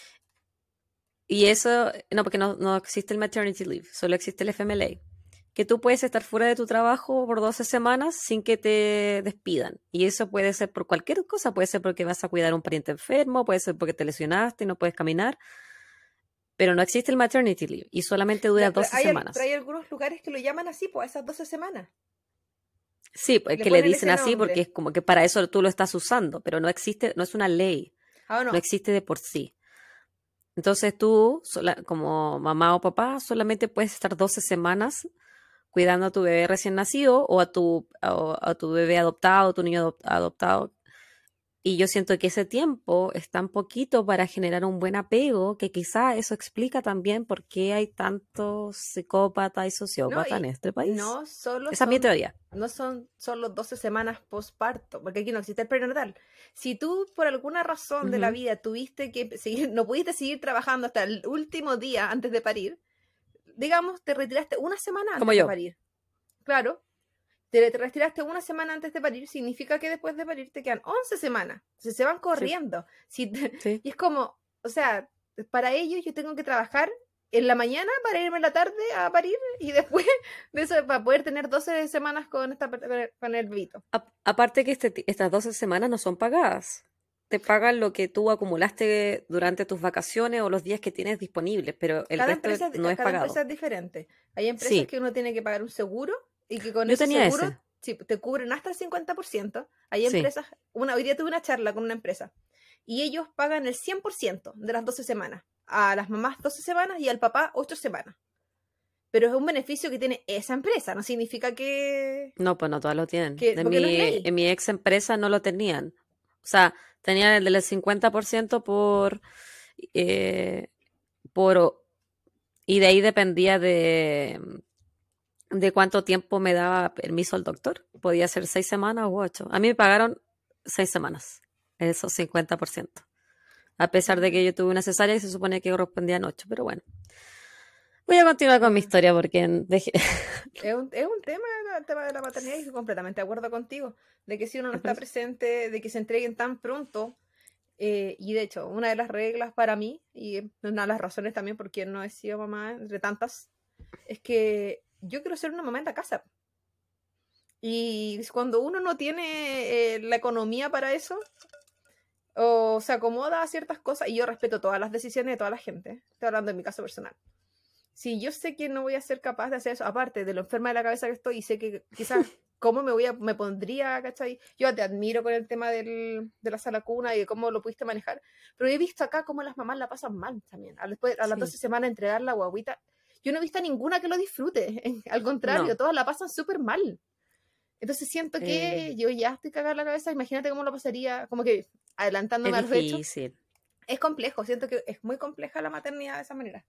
Y eso, no, porque no, no existe el maternity leave, solo existe el FMLA que tú puedes estar fuera de tu trabajo por 12 semanas sin que te despidan. Y eso puede ser por cualquier cosa, puede ser porque vas a cuidar a un pariente enfermo, puede ser porque te lesionaste y no puedes caminar. Pero no existe el maternity leave y solamente dura 12 semanas. Pero hay algunos lugares que lo llaman así, pues esas 12 semanas. Sí, pues que le dicen así porque es como que para eso tú lo estás usando, pero no existe, no es una ley. Ah, no. no existe de por sí. Entonces tú, como mamá o papá, solamente puedes estar 12 semanas cuidando a tu bebé recién nacido o a tu, a, tu bebé adoptado, tu niño adoptado. Y yo siento que ese tiempo es tan poquito para generar un buen apego que quizá eso explica también por qué hay tantos psicópatas y sociópatas en este país. No solo Esa es mi teoría. No son solo 12 semanas postparto, porque aquí no existe el prenatal. Si tú por alguna razón de la vida tuviste que seguir, no pudiste seguir trabajando hasta el último día antes de parir, digamos, te retiraste una semana antes de parir. Claro, te, retiraste una semana antes de parir, significa que después de parir te quedan 11 semanas. O se van corriendo. Y es como, o sea, para ellos yo tengo que trabajar en la mañana para irme en la tarde a parir y después de eso para poder tener 12 semanas con, esta, con el bebito. aparte que este, estas 12 semanas no son pagadas te pagan lo que tú acumulaste durante tus vacaciones o los días que tienes disponibles, pero el resto no es cada pagado. empresa es diferente. Hay empresas que uno tiene que pagar un seguro y que con ese seguro te cubren hasta el 50%. Hay empresas, una, hoy día tuve una charla con una empresa y ellos pagan el 100% de las 12 semanas. A las mamás 12 semanas y al papá 8 semanas. Pero es un beneficio que tiene esa empresa, no significa que... No, pues no todas lo tienen. en mi ex empresa no lo tenían. O sea, Tenía el del 50% por, eh, por... Y de ahí dependía de, de cuánto tiempo me daba permiso el doctor. Podía ser seis semanas u ocho. A mí me pagaron seis semanas, esos 50%. A pesar de que yo tuve una cesárea y se supone que correspondían ocho, pero bueno. Voy a continuar con mi historia porque es, un, es un tema, el tema de la maternidad y estoy completamente de acuerdo contigo, de que si uno no está presente, de que se entreguen tan pronto, eh, y de hecho, una de las reglas para mí, y una de las razones también por qué no he sido mamá entre tantas, es que yo quiero ser una mamá en la casa. Y cuando uno no tiene eh, la economía para eso, o se acomoda a ciertas cosas, y yo respeto todas las decisiones de toda la gente, estoy hablando en mi caso personal si yo sé que no voy a ser capaz de hacer eso, aparte de lo enferma de la cabeza que estoy, y sé que quizás cómo me voy a, me pondría, ¿cachai? Yo te admiro con el tema del, de la sala cuna y de cómo lo pudiste manejar, pero he visto acá cómo las mamás la pasan mal también. A, después, a las 12 semanas entregar la guaguita, yo no he visto a ninguna que lo disfrute, al contrario, todas la pasan súper mal. Entonces siento que Eh. yo ya estoy cagada la cabeza. Imagínate cómo lo pasaría, como que adelantándome Es al difícil. Es complejo, siento que es muy compleja la maternidad de esa manera.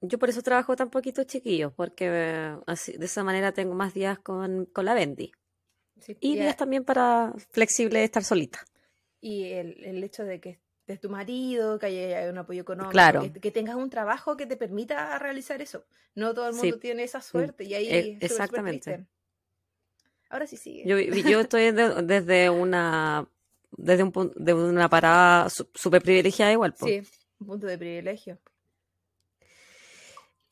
Yo por eso trabajo tan poquito chiquillos, porque eh, así, de esa manera tengo más días con, con la Bendy. Sí, y, días también para flexible estar solita. y el, el hecho de que de tu marido, que haya un apoyo económico, Claro. que, que tengas un trabajo que te permita realizar eso. No todo el Sí. mundo tiene esa suerte y ahí e- es exactamente. triste. Ahora sí sigue. Yo, estoy de- desde una desde un de una parada súper privilegiada igual. po. Sí, un punto de privilegio.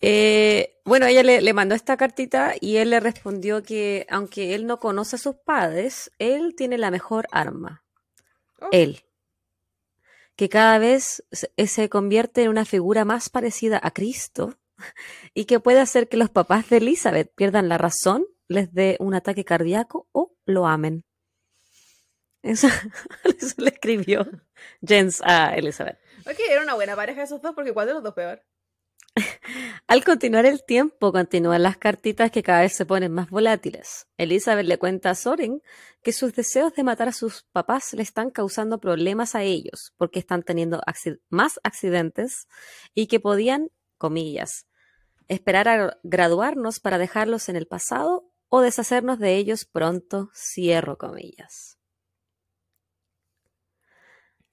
Eh, bueno, ella le, le mandó esta cartita y él le respondió que aunque él no conoce a sus padres, él tiene la mejor arma. Oh, Él. Que cada vez se, se convierte en una figura más parecida a Cristo y que puede hacer que los papás de Elizabeth pierdan la razón, les dé un ataque cardíaco o lo amen. Eso le escribió Jens a Elizabeth. Ok, era una buena pareja esos dos, porque ¿cuál de los dos peor? Al continuar el tiempo, continúan las cartitas que cada vez se ponen más volátiles. Elizabeth le cuenta a Soren que sus deseos de matar a sus papás le están causando problemas a ellos porque están teniendo más accidentes y que podían, comillas, esperar a graduarnos para dejarlos en el pasado o deshacernos de ellos pronto, cierro comillas.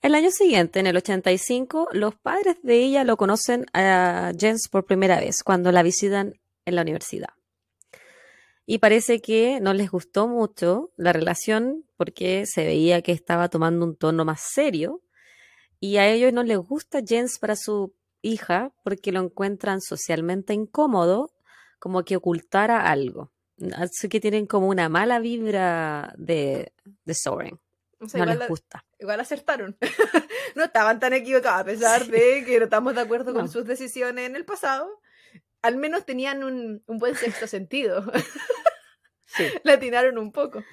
El año siguiente, en el 85, los padres de ella lo conocen a Jens por primera vez cuando la visitan en la universidad. Y parece que no les gustó mucho la relación porque se veía que estaba tomando un tono más serio y a ellos no les gusta Jens para su hija porque lo encuentran socialmente incómodo, como que ocultara algo. Así que tienen como una mala vibra de, de Soren. O sea, No igual, les gusta. igual acertaron. no estaban tan equivocados, a pesar Sí. de que no estamos de acuerdo con sus decisiones en el pasado. Al menos tenían un, un buen sexto sentido. Sí. Le atinaron un poco.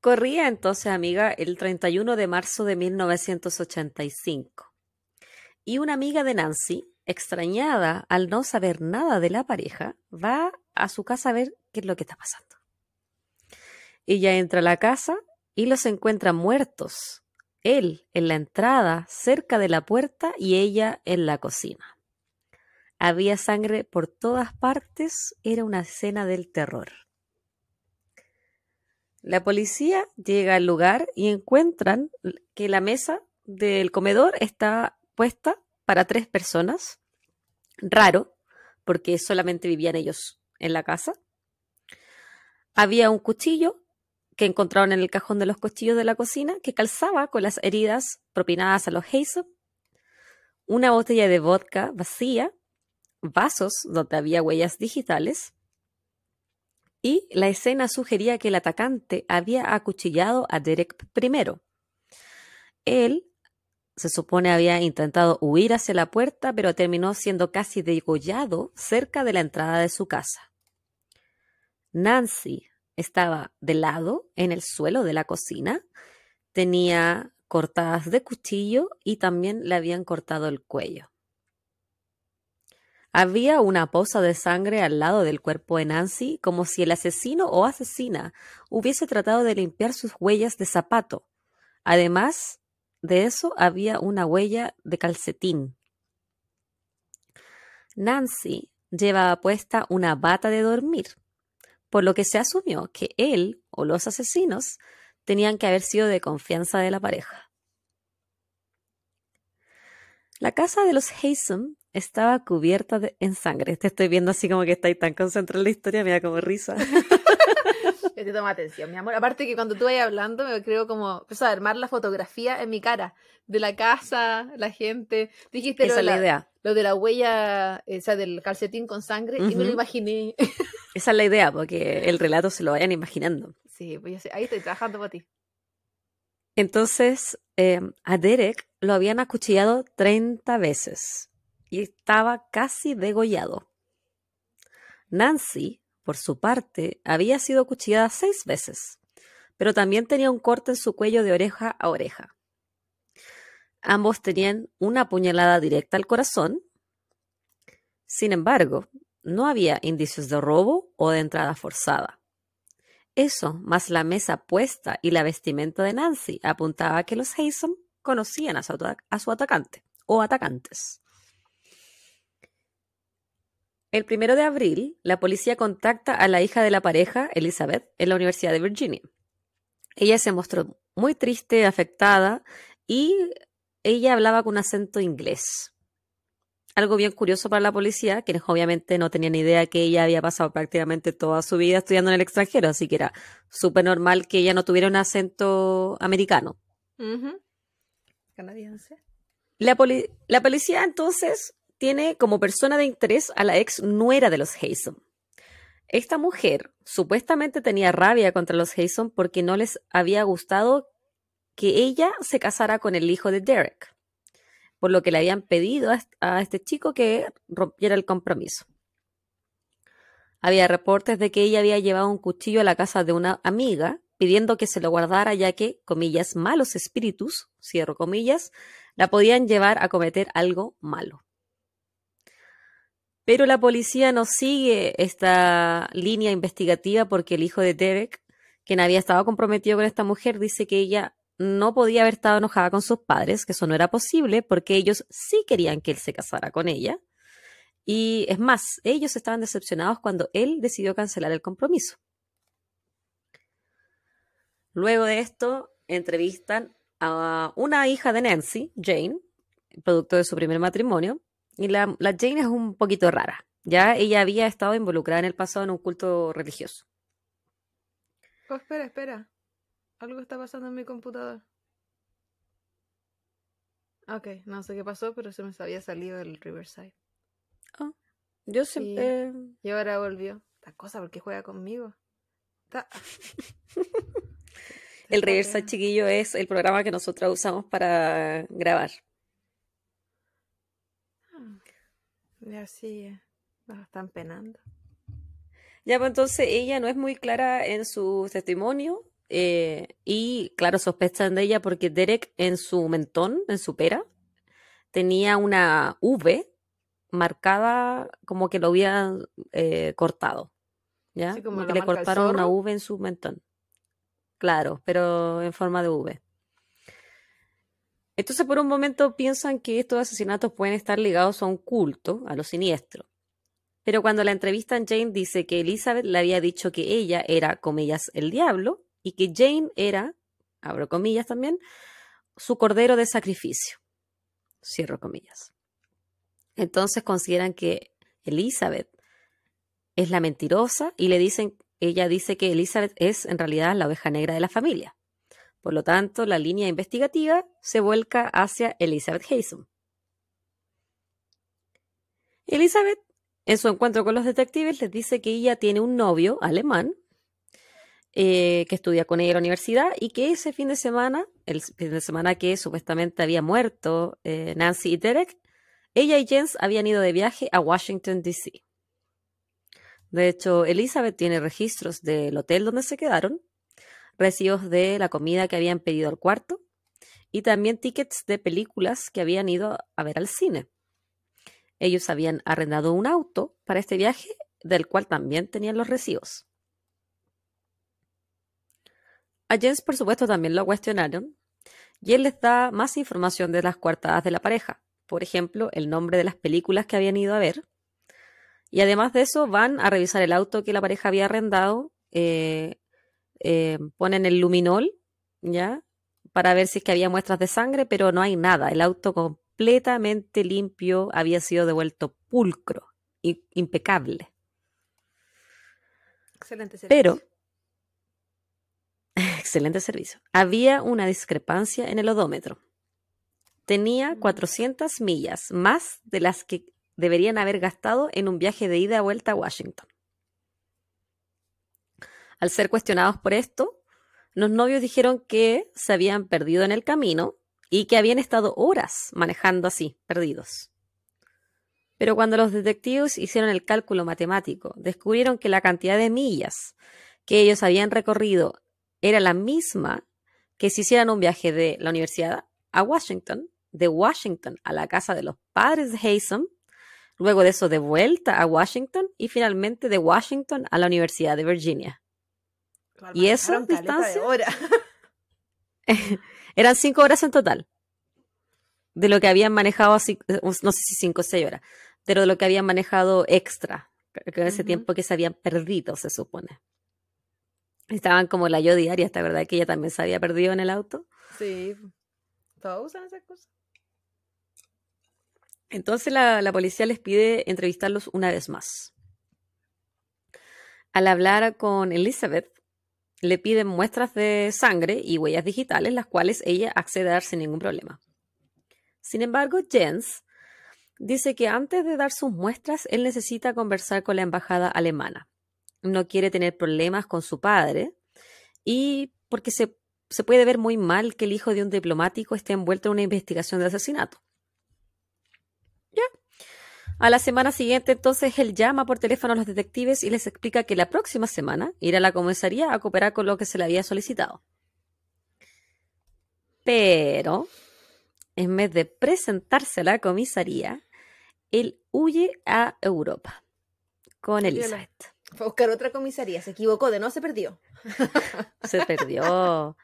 Corría entonces, amiga, el 31 de marzo de 1985. Y una amiga de Nancy, extrañada al no saber nada de la pareja, va a su casa a ver qué es lo que está pasando. Ella entra a la casa y los encuentra muertos. Él en la entrada, cerca de la puerta, y ella en la cocina. Había sangre por todas partes, era una escena del terror. La policía llega al lugar y encuentran que la mesa del comedor está puesta para tres personas. Raro, porque solamente vivían ellos en la casa. Había un cuchillo que encontraron en el cajón de los cuchillos de la cocina que calzaba con las heridas propinadas a los Hazel. Una botella de vodka vacía, vasos donde había huellas digitales y la escena sugería que el atacante había acuchillado a Derek primero. Él, se supone, había intentado huir hacia la puerta, pero terminó siendo casi degollado cerca de la entrada de su casa. Nancy estaba de lado en el suelo de la cocina, tenía cortadas de cuchillo y también le habían cortado el cuello. Había una poza de sangre al lado del cuerpo de Nancy, como si el asesino o asesina hubiese tratado de limpiar sus huellas de zapato. Además de eso, había una huella de calcetín. Nancy llevaba puesta una bata de dormir, por lo que se asumió que él o los asesinos tenían que haber sido de confianza de la pareja. La casa de los Haysom estaba cubierta de- en sangre. Te estoy viendo así como que estáis tan concentrado en la historia, me da como risa. Yo te tomo atención, mi amor. Aparte que cuando tú vayas hablando, me creo como, empezó a armar la fotografía en mi cara de la casa, la gente. Dijiste lo Esa de, es la la, idea. lo de la huella, eh, o sea, del calcetín con sangre, y me lo imaginé. Esa es la idea, porque el relato se lo vayan imaginando. sí, pues yo sé, ahí estoy trabajando para ti. Entonces, eh, a Derek lo habían acuchillado 30 veces y estaba casi degollado. Nancy, por su parte, había sido acuchillada seis veces, pero también tenía un corte en su cuello de oreja a oreja. Ambos tenían una puñalada directa al corazón. Sin embargo, no había indicios de robo o de entrada forzada. Eso, más la mesa puesta y la vestimenta de Nancy, apuntaba a que los Haysom conocían a su, atacante o atacantes. El primero de abril, la policía contacta a la hija de la pareja, Elizabeth, en la Universidad de Virginia. Ella se mostró muy triste, afectada, y ella hablaba con acento inglés. Algo bien curioso para la policía, quienes obviamente no tenían idea que ella había pasado prácticamente toda su vida estudiando en el extranjero, así que era súper normal que ella no tuviera un acento americano. Canadiense. La, la policía entonces tiene como persona de interés a la ex nuera de los Haysom. Esta mujer supuestamente tenía rabia contra los Haysom porque no les había gustado que ella se casara con el hijo de Derek, por lo que le habían pedido a este chico que rompiera el compromiso. Había reportes de que ella había llevado un cuchillo a la casa de una amiga pidiendo que se lo guardara ya que, comillas, malos espíritus, cierro comillas, la podían llevar a cometer algo malo. Pero la policía no sigue esta línea investigativa porque el hijo de Derek, quien había estado comprometido con esta mujer, dice que ella no podía haber estado enojada con sus padres, que eso no era posible porque ellos sí querían que él se casara con ella. Y es más, ellos estaban decepcionados cuando él decidió cancelar el compromiso. Luego de esto, entrevistan a una hija de Nancy, Jane, producto de su primer matrimonio, y la, Jane es un poquito rara. Ya ella había estado involucrada en el pasado en un culto religioso. Oh, espera, espera. Algo está pasando en mi computador. Ok, no sé qué pasó, pero se me había salido el Riverside. Oh, yo siempre. Y ahora volvió. Esta cosa, porque juega conmigo? el Riverside chiquillo es el programa que nosotros usamos para grabar. Y así nos están penando. Ya, pues entonces ella no es muy clara en su testimonio eh, y, claro, sospechan de ella porque Derek en su mentón, en su pera, tenía una V marcada como que lo habían eh, cortado. ¿Ya? como, que le cortaron una V en su mentón. Claro, pero en forma de V. Entonces, por un momento piensan que estos asesinatos pueden estar ligados a un culto, a lo siniestro. Pero cuando la entrevistan, Jane dice que Elizabeth le había dicho que ella era, comillas, el diablo y que Jane era, abro comillas también, su cordero de sacrificio. Cierro comillas. Entonces consideran que Elizabeth es la mentirosa y le dicen, ella dice que Elizabeth es en realidad la oveja negra de la familia. Por lo tanto, la línea investigativa se vuelca hacia Elizabeth Haysom. Elizabeth, en su encuentro con los detectives, les dice que ella tiene un novio alemán eh, que estudia con ella en la universidad y que ese fin de semana, el fin de semana que supuestamente había muerto eh, Nancy y Derek, ella y Jens habían ido de viaje a Washington, D.C. De hecho, Elizabeth tiene registros del hotel donde se quedaron recibos de la comida que habían pedido al cuarto y también tickets de películas que habían ido a ver al cine. Ellos habían arrendado un auto para este viaje, del cual también tenían los recibos. A Jens, por supuesto, también lo cuestionaron y él les da más información de las coartadas de la pareja, por ejemplo, el nombre de las películas que habían ido a ver. Y además de eso, van a revisar el auto que la pareja había arrendado, eh, eh, ponen el luminol, ¿ya? Para ver si es que había muestras de sangre, pero no hay nada. El auto completamente limpio había sido devuelto pulcro, impecable. Excelente servicio. Pero, excelente servicio. Había una discrepancia en el odómetro. Tenía 400 mm. millas, más de las que deberían haber gastado en un viaje de ida y vuelta a Washington. Al ser cuestionados por esto, los novios dijeron que se habían perdido en el camino y que habían estado horas manejando así, perdidos. Pero cuando los detectives hicieron el cálculo matemático, descubrieron que la cantidad de millas que ellos habían recorrido era la misma que si hicieran un viaje de la universidad a Washington, de Washington a la casa de los padres de Haysom, luego de eso de vuelta a Washington y finalmente de Washington a la Universidad de Virginia. y esa distancia eran cinco horas en total de lo que habían manejado así, no sé si cinco o seis horas, pero de lo que habían manejado extra, que ese tiempo que se habían perdido, se supone. Estaban como la yo diaria, ¿está verdad que ella también se había perdido en el auto? Sí, todos usan esas cosas. Entonces la, la, policía les pide entrevistarlos una vez más. Al hablar con Elizabeth, le piden muestras de sangre y huellas digitales, las cuales ella accede a dar sin ningún problema. Sin embargo, Jens dice que antes de dar sus muestras, él necesita conversar con la embajada alemana. No quiere tener problemas con su padre y porque se, se puede ver muy mal que el hijo de un diplomático esté envuelto en una investigación de asesinato. Ya. A la semana siguiente, entonces, él llama por teléfono a los detectives y les explica que la próxima semana irá a la comisaría a cooperar con lo que se le había solicitado. Pero, en vez de presentarse a la comisaría, él huye a Europa con Elizabeth. Fue a buscar otra comisaría, se equivocó, de no se perdió. se perdió.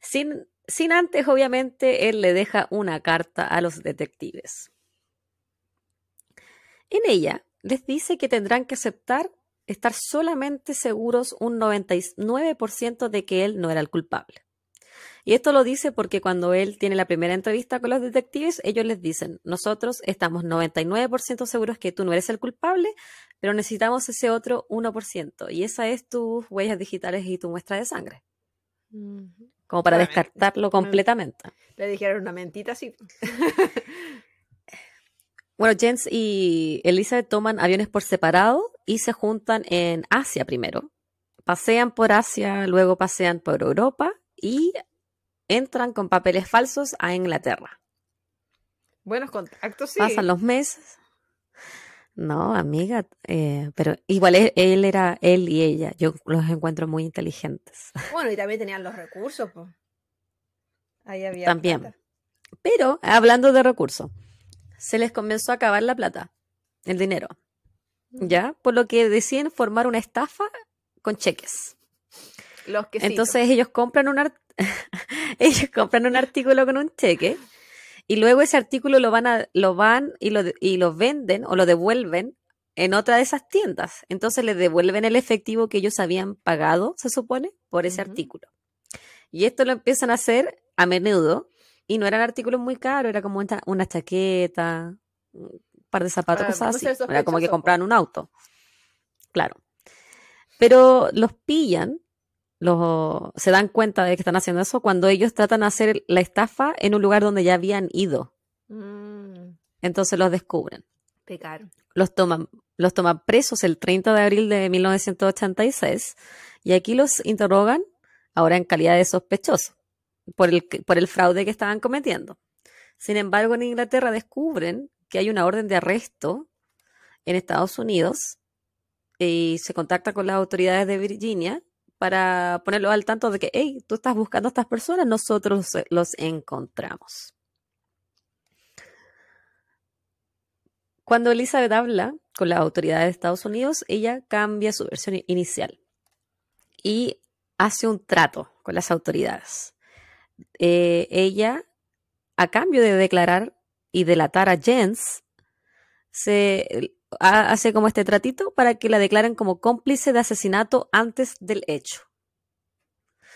Sin, sin antes, obviamente, él le deja una carta a los detectives. En ella les dice que tendrán que aceptar estar solamente seguros un 99% de que él no era el culpable. Y esto lo dice porque cuando él tiene la primera entrevista con los detectives, ellos les dicen, nosotros estamos 99% seguros que tú no eres el culpable, pero necesitamos ese otro 1%. Y esa es tus huellas digitales y tu muestra de sangre. Como para descartarlo completamente. Le dijeron una mentita así. bueno, Jens y Elizabeth toman aviones por separado y se juntan en Asia primero. Pasean por Asia, luego pasean por Europa y entran con papeles falsos a Inglaterra. Buenos contactos, sí. Pasan los meses. No, amiga, eh, pero igual él, era él y ella. Yo los encuentro muy inteligentes. Bueno, y también tenían los recursos, pues. Ahí había. También. Pero, hablando de recursos, se les comenzó a acabar la plata, el dinero. ¿Ya? Por lo que deciden formar una estafa con cheques. Los que Entonces ellos compran un, ellos compran un artículo con un cheque y luego ese artículo lo van, a, lo van y, lo, y lo venden o lo devuelven en otra de esas tiendas. Entonces le devuelven el efectivo que ellos habían pagado, se supone, por ese artículo. Y esto lo empiezan a hacer a menudo y no eran artículos muy caros, era como una, chaqueta, un par de zapatos, cosas así. Era como que compraban un auto. Claro. Pero los pillan se dan cuenta de que están haciendo eso cuando ellos tratan de hacer la estafa en un lugar donde ya habían ido. Mm. Entonces los descubren. Los toman, los toman presos el 30 de abril de 1986 y aquí los interrogan ahora en calidad de sospechosos por el, por el fraude que estaban cometiendo. Sin embargo, en Inglaterra descubren que hay una orden de arresto en Estados Unidos y se contacta con las autoridades de Virginia para ponerlo al tanto de que, hey, tú estás buscando a estas personas, nosotros los encontramos. Cuando Elizabeth habla con las autoridades de Estados Unidos, ella cambia su versión inicial y hace un trato con las autoridades. Eh, ella, a cambio de declarar y delatar a Jens, se hace como este tratito para que la declaren como cómplice de asesinato antes del hecho.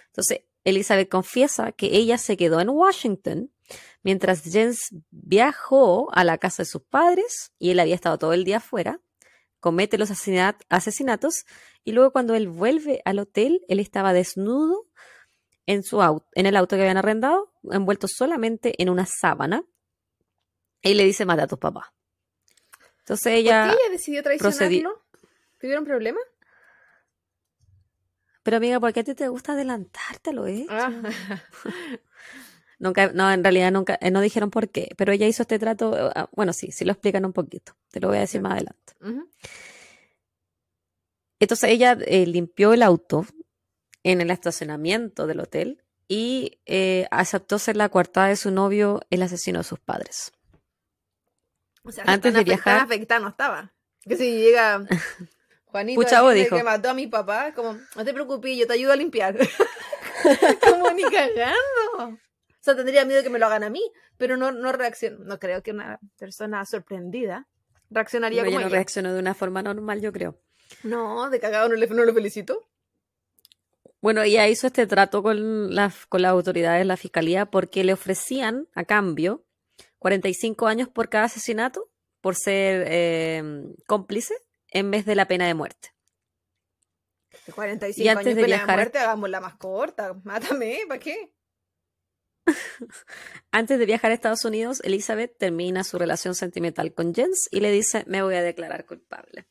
Entonces, Elizabeth confiesa que ella se quedó en Washington mientras Jens viajó a la casa de sus padres y él había estado todo el día afuera, comete los asesinatos y luego cuando él vuelve al hotel, él estaba desnudo en, su auto, en el auto que habían arrendado, envuelto solamente en una sábana, y le dice, mata a tus papás. Entonces ella. ¿Por qué ella decidió traicionarlo? ¿Tuvieron problema? Pero amiga, ¿por qué a ti te gusta adelantártelo, eh? Ah. nunca, no, en realidad nunca, eh, no dijeron por qué, pero ella hizo este trato, ah, bueno, sí, sí lo explican un poquito, te lo voy a decir más adelante. Entonces ella eh, limpió el auto en el estacionamiento del hotel y eh, aceptó ser la coartada de su novio, el asesino de sus padres. O sea, antes de viajar. Afectada no estaba. Que si llega Juanito, Pucha, el vos, hombre dijo. que mató a mi papá, como, no te preocupes, yo te ayudo a limpiar. como ni cagando. O sea, tendría miedo que me lo hagan a mí, pero no, no reacciono. No creo que una persona sorprendida reaccionaría No, como ella no ella. reaccionó de una forma normal, yo creo. No, de cagado no, le, no lo felicito. Bueno, ella hizo este trato con, la- con las autoridades de la fiscalía porque le ofrecían, a cambio, 45 años por cada asesinato por ser eh, cómplice en vez de la pena de muerte. De 45 Y antes años de pena viajar- muerte, hagámosla más corta. Mátame, ¿para qué? Antes de viajar a Estados Unidos, Elizabeth termina su relación sentimental con Jens y le dice, me voy a declarar culpable.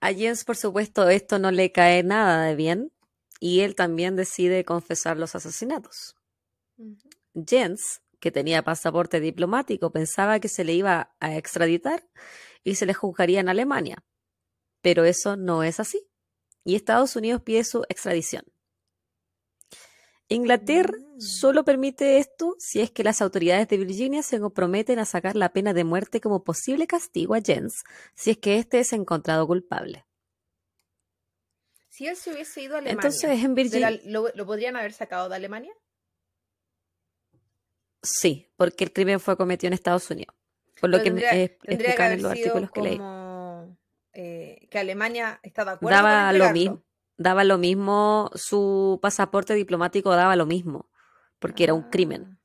A Jens, por supuesto, esto no le cae nada de bien y él también decide confesar los asesinatos. Jens, que tenía pasaporte diplomático, pensaba que se le iba a extraditar y se le juzgaría en Alemania. Pero eso no es así. Y Estados Unidos pide su extradición. Inglaterra Mm. solo permite esto si es que las autoridades de Virginia se comprometen a sacar la pena de muerte como posible castigo a Jens si es que éste es encontrado culpable. Si él se hubiese ido a Alemania, Entonces, en Virginia... la- lo, lo podrían haber sacado de Alemania? Sí, porque el crimen fue cometido en Estados Unidos. Por lo que eh, explican en los artículos que leí. eh, que Alemania de acuerdo Daba con lo mismo. Daba lo mismo, su pasaporte diplomático daba lo mismo, porque era un crimen. Ah.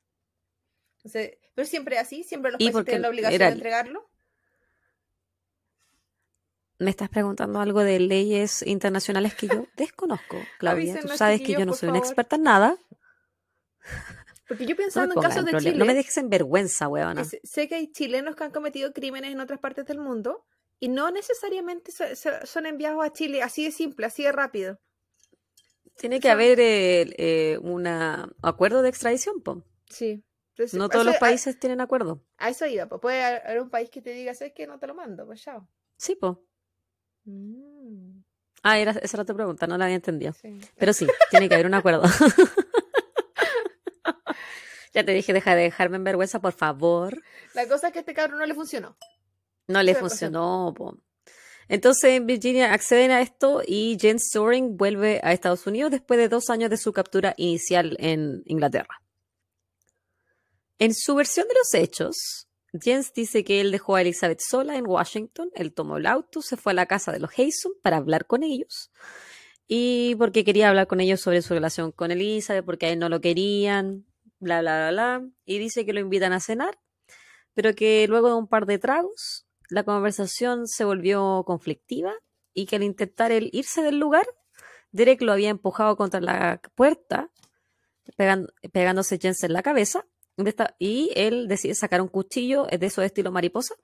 Entonces, pero siempre así, siempre los países tienen la obligación era- de entregarlo. ¿Me estás preguntando algo de leyes internacionales que yo desconozco, Claudia? Tú sabes que yo no soy una favor. experta en nada. Porque yo No pensando en pongas casos en de. Chile, No me dejes en vergüenza, que sé- que hay chilenos que han cometido crímenes en otras partes del mundo y no necesariamente so- so- son enviados a Chile así de simple, así de rápido. Tiene que haber eh, un acuerdo de extradición, po. Sí. Entonces, No todos los países tienen acuerdo. A, a eso iba, pues puede haber un país que te diga, ¿sabes qué? No te lo mando, pues chao. Sí, po. Mm, Ah, era, esa era tu pregunta, no la había entendido. sí. Pero sí, tiene que haber un acuerdo. ya te dije, deja de dejarme en vergüenza, por favor. La cosa es que a este cabrón no le funcionó. No le funcionó, po. Entonces en Virginia acceden a esto y Jens Storing vuelve a Estados Unidos después de dos años de su captura inicial en Inglaterra. En su versión de los hechos, Jens dice que él dejó a Elizabeth sola en Washington, él tomó el auto, se fue a la casa de los Hayson para hablar con ellos y porque quería hablar con ellos sobre su relación con Elizabeth, porque a él no lo querían, bla, bla, bla, bla, y dice que lo invitan a cenar, pero que luego de un par de tragos, la conversación se volvió conflictiva y que al intentar él irse del lugar, Derek lo había empujado contra la puerta, pegan- pegándose Jens en la cabeza, y él decide sacar un cuchillo de esos de estilo mariposa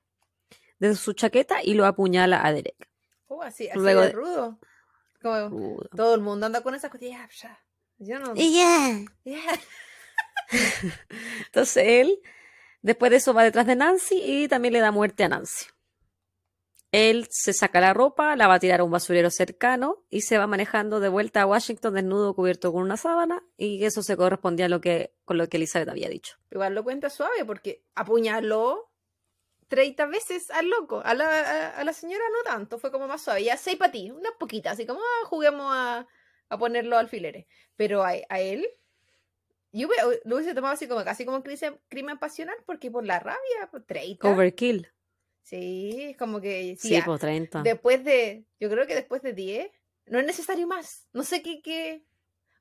de su chaqueta y lo apuñala a Derek. Oh, así, así Luego de rudo. Como Rudo. todo el mundo anda con esas cosas. Ya, ya. Yo no. Y ya. Entonces él, después de eso, va detrás de Nancy y también le da muerte a Nancy. Él se saca la ropa, la va a tirar a un basurero cercano y se va manejando de vuelta a Washington desnudo cubierto con una sábana y eso se correspondía a lo que, con lo que Elizabeth había dicho. Igual lo cuenta suave porque apuñaló 30 veces al loco. A la, señora no tanto, fue como más suave. Ya seis para ti, unas poquitas, así como ah, juguemos a, a poner los alfileres. Pero a él, yo hubiera- lo hubiese tomado así como casi como crimen, crimen pasional porque por la rabia, por 30. Overkill. Sí, es como que sí, por 30. después de, yo creo que después de 10, no es necesario más. No sé qué, qué,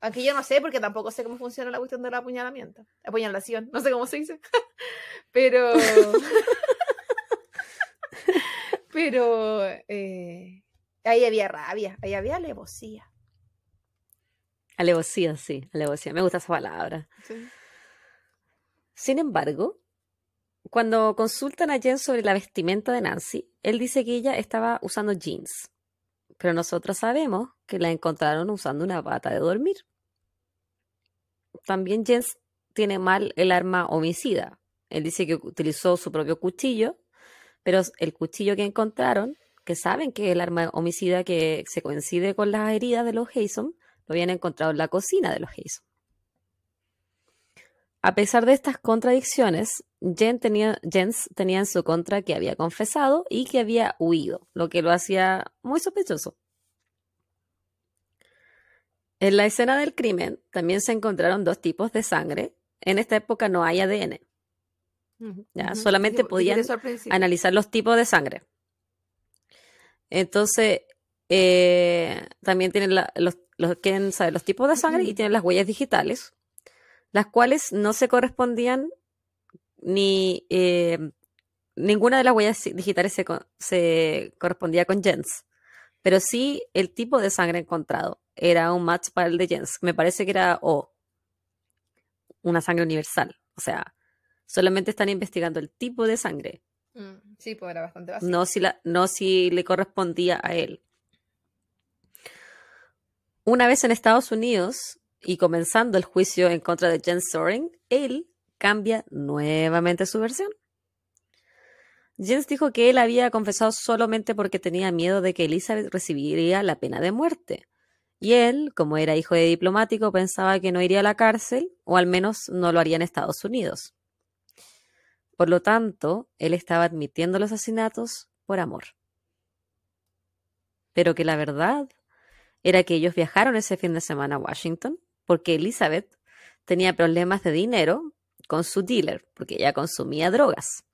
aunque yo no sé porque tampoco sé cómo funciona la cuestión del apuñalamiento, apuñalación, no sé cómo se dice, pero, pero eh, ahí había rabia, ahí había alevosía. Alevosía, sí, alevosía. Me gusta esa palabra. Sin embargo, cuando consultan a Jen sobre la vestimenta de Nancy, él dice que ella estaba usando jeans. Pero nosotros sabemos que la encontraron usando una bata de dormir. También Jens tiene mal el arma homicida. Él dice que utilizó su propio cuchillo, pero el cuchillo que encontraron, que saben que es el arma homicida que se coincide con las heridas de los Hayson, lo habían encontrado en la cocina de los Hayson. A pesar de estas contradicciones, Jen tenía, Jens tenía en su contra que había confesado y que había huido, lo que lo hacía muy sospechoso. En la escena del crimen también se encontraron dos tipos de sangre. En esta época no hay ADN. ¿ya? Solamente podían analizar los tipos de sangre. Entonces, eh, también tienen los, los, los tipos de sangre y tienen las huellas digitales, las cuales no se correspondían ni eh, ninguna de las huellas digitales se, se, correspondía con Jens, pero sí el tipo de sangre encontrado era un match para el de Jens. Me parece que era O, una sangre universal. O sea, solamente están investigando el tipo de sangre. Mm, sí, pues era bastante básico. No si, la, no si le correspondía a él. Una vez en Estados Unidos y comenzando el juicio en contra de Jens Soren, él cambia nuevamente su versión. Jens dijo que él había confesado solamente porque tenía miedo de que Elizabeth recibiría la pena de muerte. Y él, como era hijo de diplomático, pensaba que no iría a la cárcel, o al menos no lo haría en Estados Unidos. Por lo tanto, él estaba admitiendo los asesinatos por amor. Pero que la verdad era que ellos viajaron ese fin de semana a Washington porque Elizabeth tenía problemas de dinero con su dealer, porque ella consumía drogas.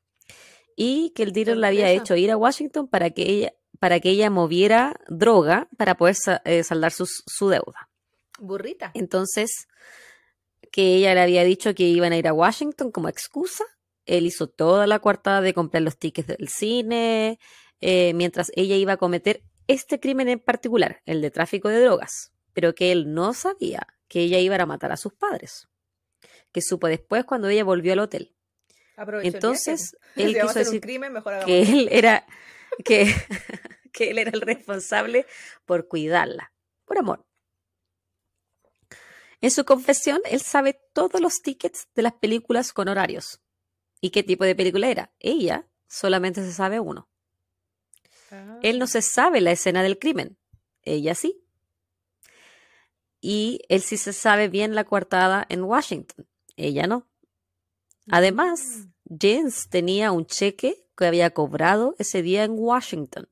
Y que el dealer le había hecho ir a Washington para que ella, para que ella moviera droga para poder eh, saldar su, su deuda. Burrita. Entonces, que ella le había dicho que iban a ir a Washington como excusa. Él hizo toda la cuartada de comprar los tickets del cine, eh, mientras ella iba a cometer este crimen en particular, el de tráfico de drogas, pero que él no sabía que ella iba a matar a sus padres que supo después cuando ella volvió al hotel. Entonces, él quiso decir que él era que, que él era el responsable por cuidarla, por amor. En su confesión, él sabe todos los tickets de las películas con horarios. ¿Y qué tipo de película era? Ella solamente se sabe uno. Él no se sabe la escena del crimen. Ella sí. Y él sí se sabe bien la coartada en Washington. Ella no. Además, mm. James tenía un cheque que había cobrado ese día en Washington.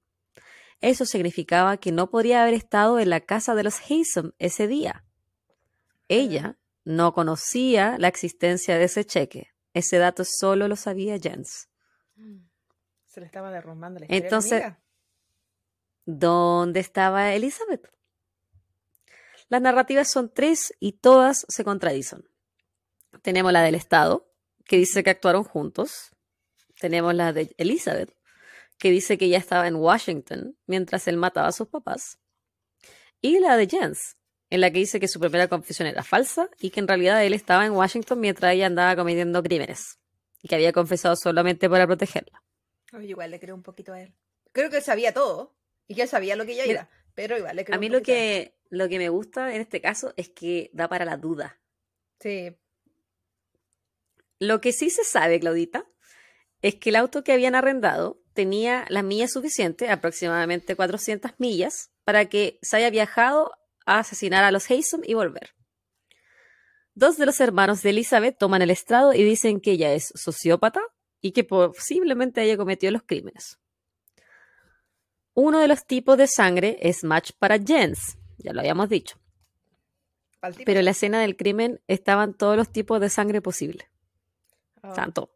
Eso significaba que no podría haber estado en la casa de los Haysom ese día. Ella no conocía la existencia de ese cheque. Ese dato solo lo sabía Jens. Mm. Se le estaba derrumbando la historia Entonces, ¿dónde estaba Elizabeth? Las narrativas son tres y todas se contradicen. Tenemos la del Estado, que dice que actuaron juntos. Tenemos la de Elizabeth, que dice que ella estaba en Washington mientras él mataba a sus papás. Y la de Jens, en la que dice que su primera confesión era falsa y que en realidad él estaba en Washington mientras ella andaba cometiendo crímenes y que había confesado solamente para protegerla. igual le creo un poquito a él. Creo que él sabía todo y que él sabía lo que ella era, pero igual le creo A mí lo que, lo que me gusta en este caso es que da para la duda. Sí, lo que sí se sabe, Claudita, es que el auto que habían arrendado tenía las millas suficientes, aproximadamente 400 millas, para que se haya viajado a asesinar a los Haysom y volver. Dos de los hermanos de Elizabeth toman el estrado y dicen que ella es sociópata y que posiblemente haya cometido los crímenes. Uno de los tipos de sangre es match para Jens, ya lo habíamos dicho. Pero en la escena del crimen estaban todos los tipos de sangre posibles. Oh. Tanto.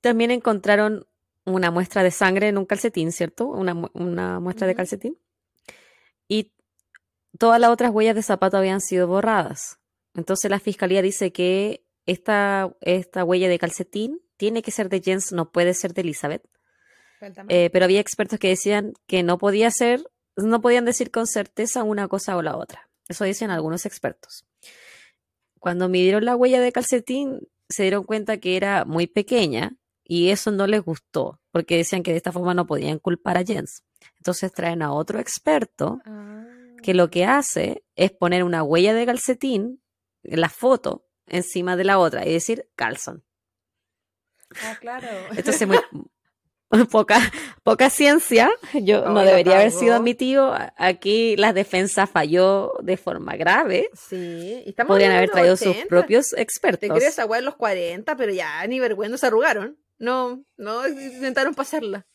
También encontraron una muestra de sangre en un calcetín, ¿cierto? Una, muestra de calcetín. Y todas las otras huellas de zapato habían sido borradas. Entonces la fiscalía dice que esta, esta huella de calcetín tiene que ser de Jens, no puede ser de Elizabeth. Eh, pero había expertos que decían que no podía ser, no podían decir con certeza una cosa o la otra. Eso dicen algunos expertos. Cuando midieron la huella de calcetín, se dieron cuenta que era muy pequeña y eso no les gustó, porque decían que de esta forma no podían culpar a Jens. Entonces traen a otro experto que lo que hace es poner una huella de calcetín, en la foto, encima de la otra y decir calzon. Ah, claro. Entonces, muy, pocas poca ciencia, yo no, debería haber sido admitido. Aquí la defensa falló de forma grave. Sí, y Podrían haber traído sus 80. propios Te expertos. crees esa weá en los 40, pero ya ni vergüenza se arrugaron. No, no intentaron pasarla.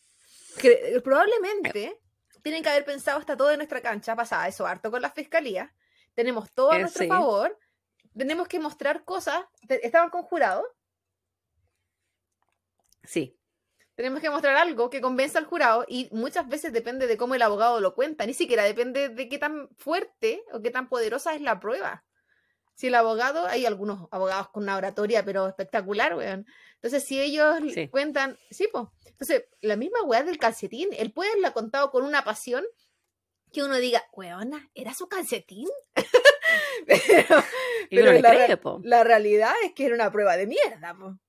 Cre- probablemente tienen que haber pensado hasta todo en nuestra cancha pasada eso harto con la fiscalía. Tenemos todo a Eh, nuestro sí. favor. Tenemos que mostrar cosas. Te- Estaban conjurados. Sí, Tenemos que mostrar algo que convenza al jurado y muchas veces depende de cómo el abogado lo cuenta, ni siquiera depende de qué tan fuerte o qué tan poderosa es la prueba. Si el abogado, hay algunos abogados con una oratoria, pero espectacular, weón. Entonces, si ellos Sí. cuentan, sí, pues. Entonces, la misma weá del calcetín, él puede haberla contado con una pasión que uno diga, weona, ¿era su calcetín? pero la cree, la realidad es que era una prueba de mierda, po.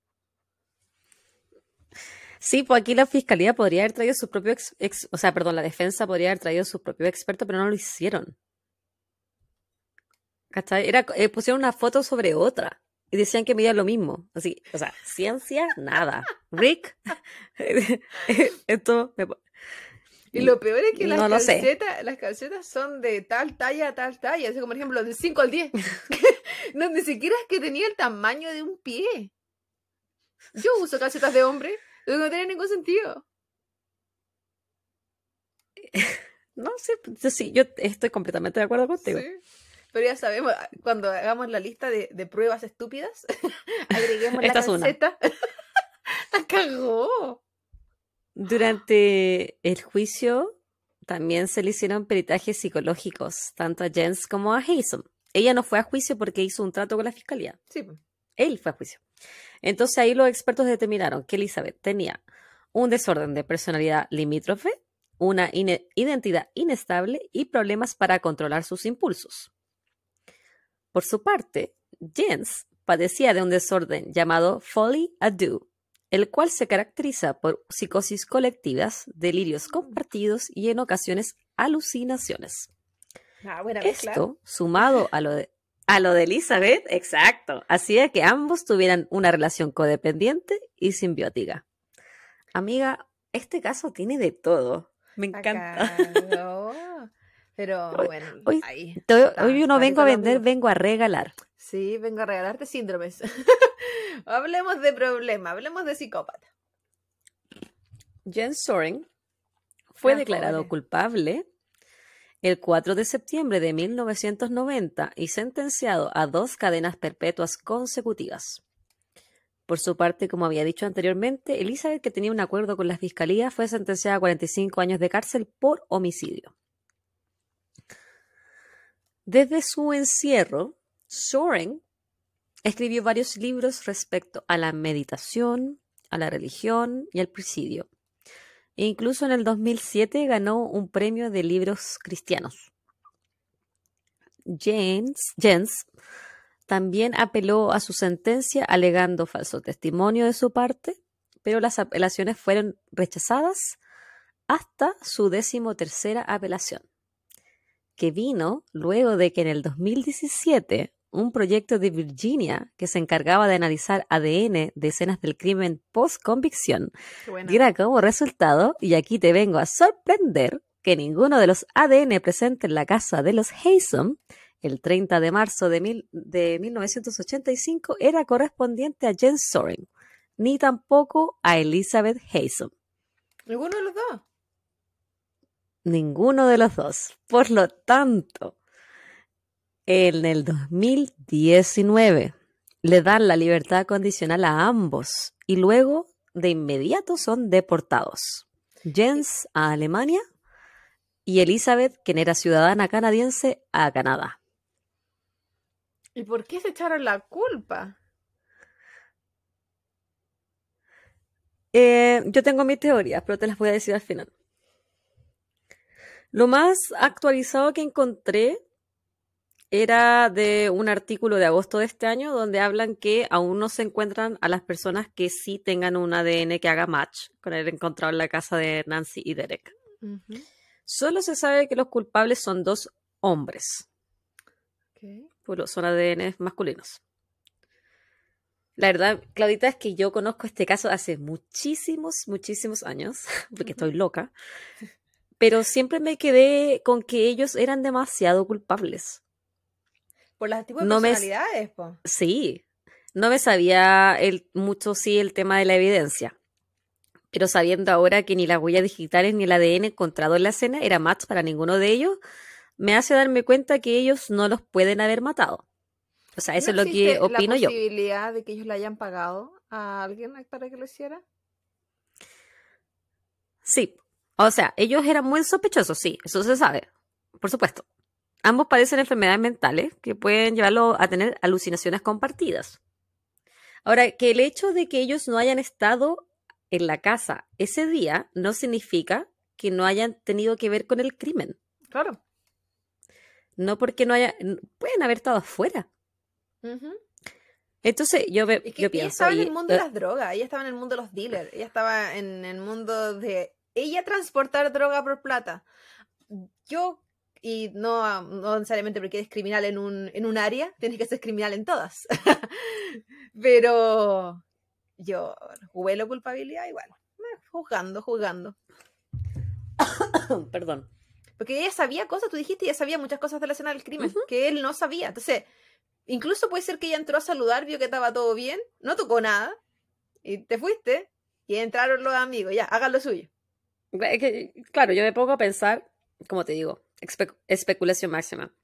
Sí, pues aquí la fiscalía podría haber traído su propio, ex, ex- o sea, perdón, la defensa podría haber traído su propio experto, pero no lo hicieron. ¿Cachai? Era, eh, pusieron una foto sobre otra y decían que medía lo mismo. Así, o sea, ciencia, nada. Rick, esto me, Y lo peor es que las, No calcetas, las calcetas son de tal talla a tal talla. Así como, por ejemplo, del 5 al 10. no, ni siquiera es que tenía el tamaño de un pie. Yo uso calcetas de hombre. No tiene ningún sentido. no sé, yo sí, yo estoy completamente de acuerdo contigo. Sí. Pero ya sabemos, cuando hagamos la lista de, de pruebas estúpidas, agreguemos la Esta es una. calceta. cagó. Durante el juicio también se le hicieron peritajes psicológicos, tanto a Jens como a Haysom. Ella no fue a juicio porque hizo un trato con la fiscalía. Sí, po. Él fue a juicio. Entonces ahí los expertos determinaron que Elizabeth tenía un desorden de personalidad limítrofe, una identidad inestable y problemas para controlar sus impulsos. Por su parte, Jens padecía de un desorden llamado Folly Ado, el cual se caracteriza por psicosis colectivas, delirios compartidos y en ocasiones alucinaciones. Ah, mezcla. Esto, sumado a lo de, a lo de Elizabeth, exacto, hacía que ambos tuvieran una relación codependiente y simbiótica. Amiga, este caso tiene de todo. Me encanta. cagó. Pero Hoy- bueno, hoy- ahí. Hoy, está, hoy yo no vengo a vender, vengo a regalar. Sí, vengo a regalarte síndromes. hablemos de problema, hablemos de psicópata. Jens Soren fue Ah, declarado pobre. culpable el 4 de septiembre de 1990 y sentenciado a dos cadenas perpetuas consecutivas. Por su parte, como había dicho anteriormente, Elizabeth, que tenía un acuerdo con la fiscalía, fue sentenciada a 45 años de cárcel por homicidio. Desde su encierro, Soren escribió varios libros respecto a la meditación, a la religión y al presidio. E incluso en el 2007 ganó un premio de libros cristianos. Jens, Jens también apeló a su sentencia alegando falso testimonio de su parte, pero las apelaciones fueron rechazadas hasta su decimotercera apelación, que vino luego de que en el 2017 un proyecto de Virginia que se encargaba de analizar ADN de escenas del crimen post-convicción diera como resultado, y aquí te vengo a sorprender, que ninguno de los ADN presentes en la casa de los Haysom el 30 de marzo de, mil- de 1985 era correspondiente a Jens Soren, ni tampoco a Elizabeth Haysom. Ninguno de los dos. Ninguno de los dos. Por lo tanto, en el 2019 le dan la libertad condicional a ambos y luego de inmediato son deportados. Jens a Alemania y Elizabeth, quien era ciudadana canadiense, a Canadá. ¿Y por qué se echaron la culpa? Eh, yo tengo mis teorías, pero te las voy a decir al final. Lo más actualizado que encontré era de un artículo de agosto de este año donde hablan que aún no se encuentran a las personas que sí tengan un ADN que haga match con el encontrado en la casa de Nancy y Derek. Solo se sabe que los culpables son dos hombres, Ok. pues son ADN masculinos. La verdad, Claudita, es que yo conozco este caso hace muchísimos, muchísimos años, porque estoy loca, pero siempre me quedé con que ellos eran demasiado culpables. Por las tipos de no personalidades, me... Sí, no me sabía el, mucho, sí, el tema de la evidencia, pero sabiendo ahora que ni las huellas digitales ni el ADN encontrado en la escena era match para ninguno de ellos, me hace darme cuenta que ellos no los pueden haber matado. O sea, eso es lo que opino yo. ¿La posibilidad de que ellos le hayan pagado a alguien para que lo hiciera? Sí. O sea, ellos eran muy sospechosos, sí, eso se sabe, por supuesto. Ambos padecen enfermedades mentales que pueden llevarlo a tener alucinaciones compartidas. Ahora, que el hecho de que ellos no hayan estado en la casa ese día no significa que no hayan tenido que ver con el crimen. Claro. No porque no haya, pueden haber estado afuera. Entonces, yo, yo pienso. Ella estaba en el mundo de las drogas, ella estaba en el mundo de los dealers, ella estaba en el mundo de. Ella transportar droga por plata. Yo, y no, no necesariamente porque eres criminal en un, en un área, tienes que ser criminal en todas. Pero yo huelo culpabilidad igual. Jugando, jugando. Perdón. Porque ella sabía cosas, tú dijiste, ella sabía muchas cosas de la escena del crimen, que él no sabía. Entonces, Incluso puede ser que ella entró a saludar, vio que estaba todo bien, no tocó nada, y te fuiste, y entraron los amigos, ya, hagan lo suyo. claro, yo me pongo a pensar, como te digo, especulación máxima.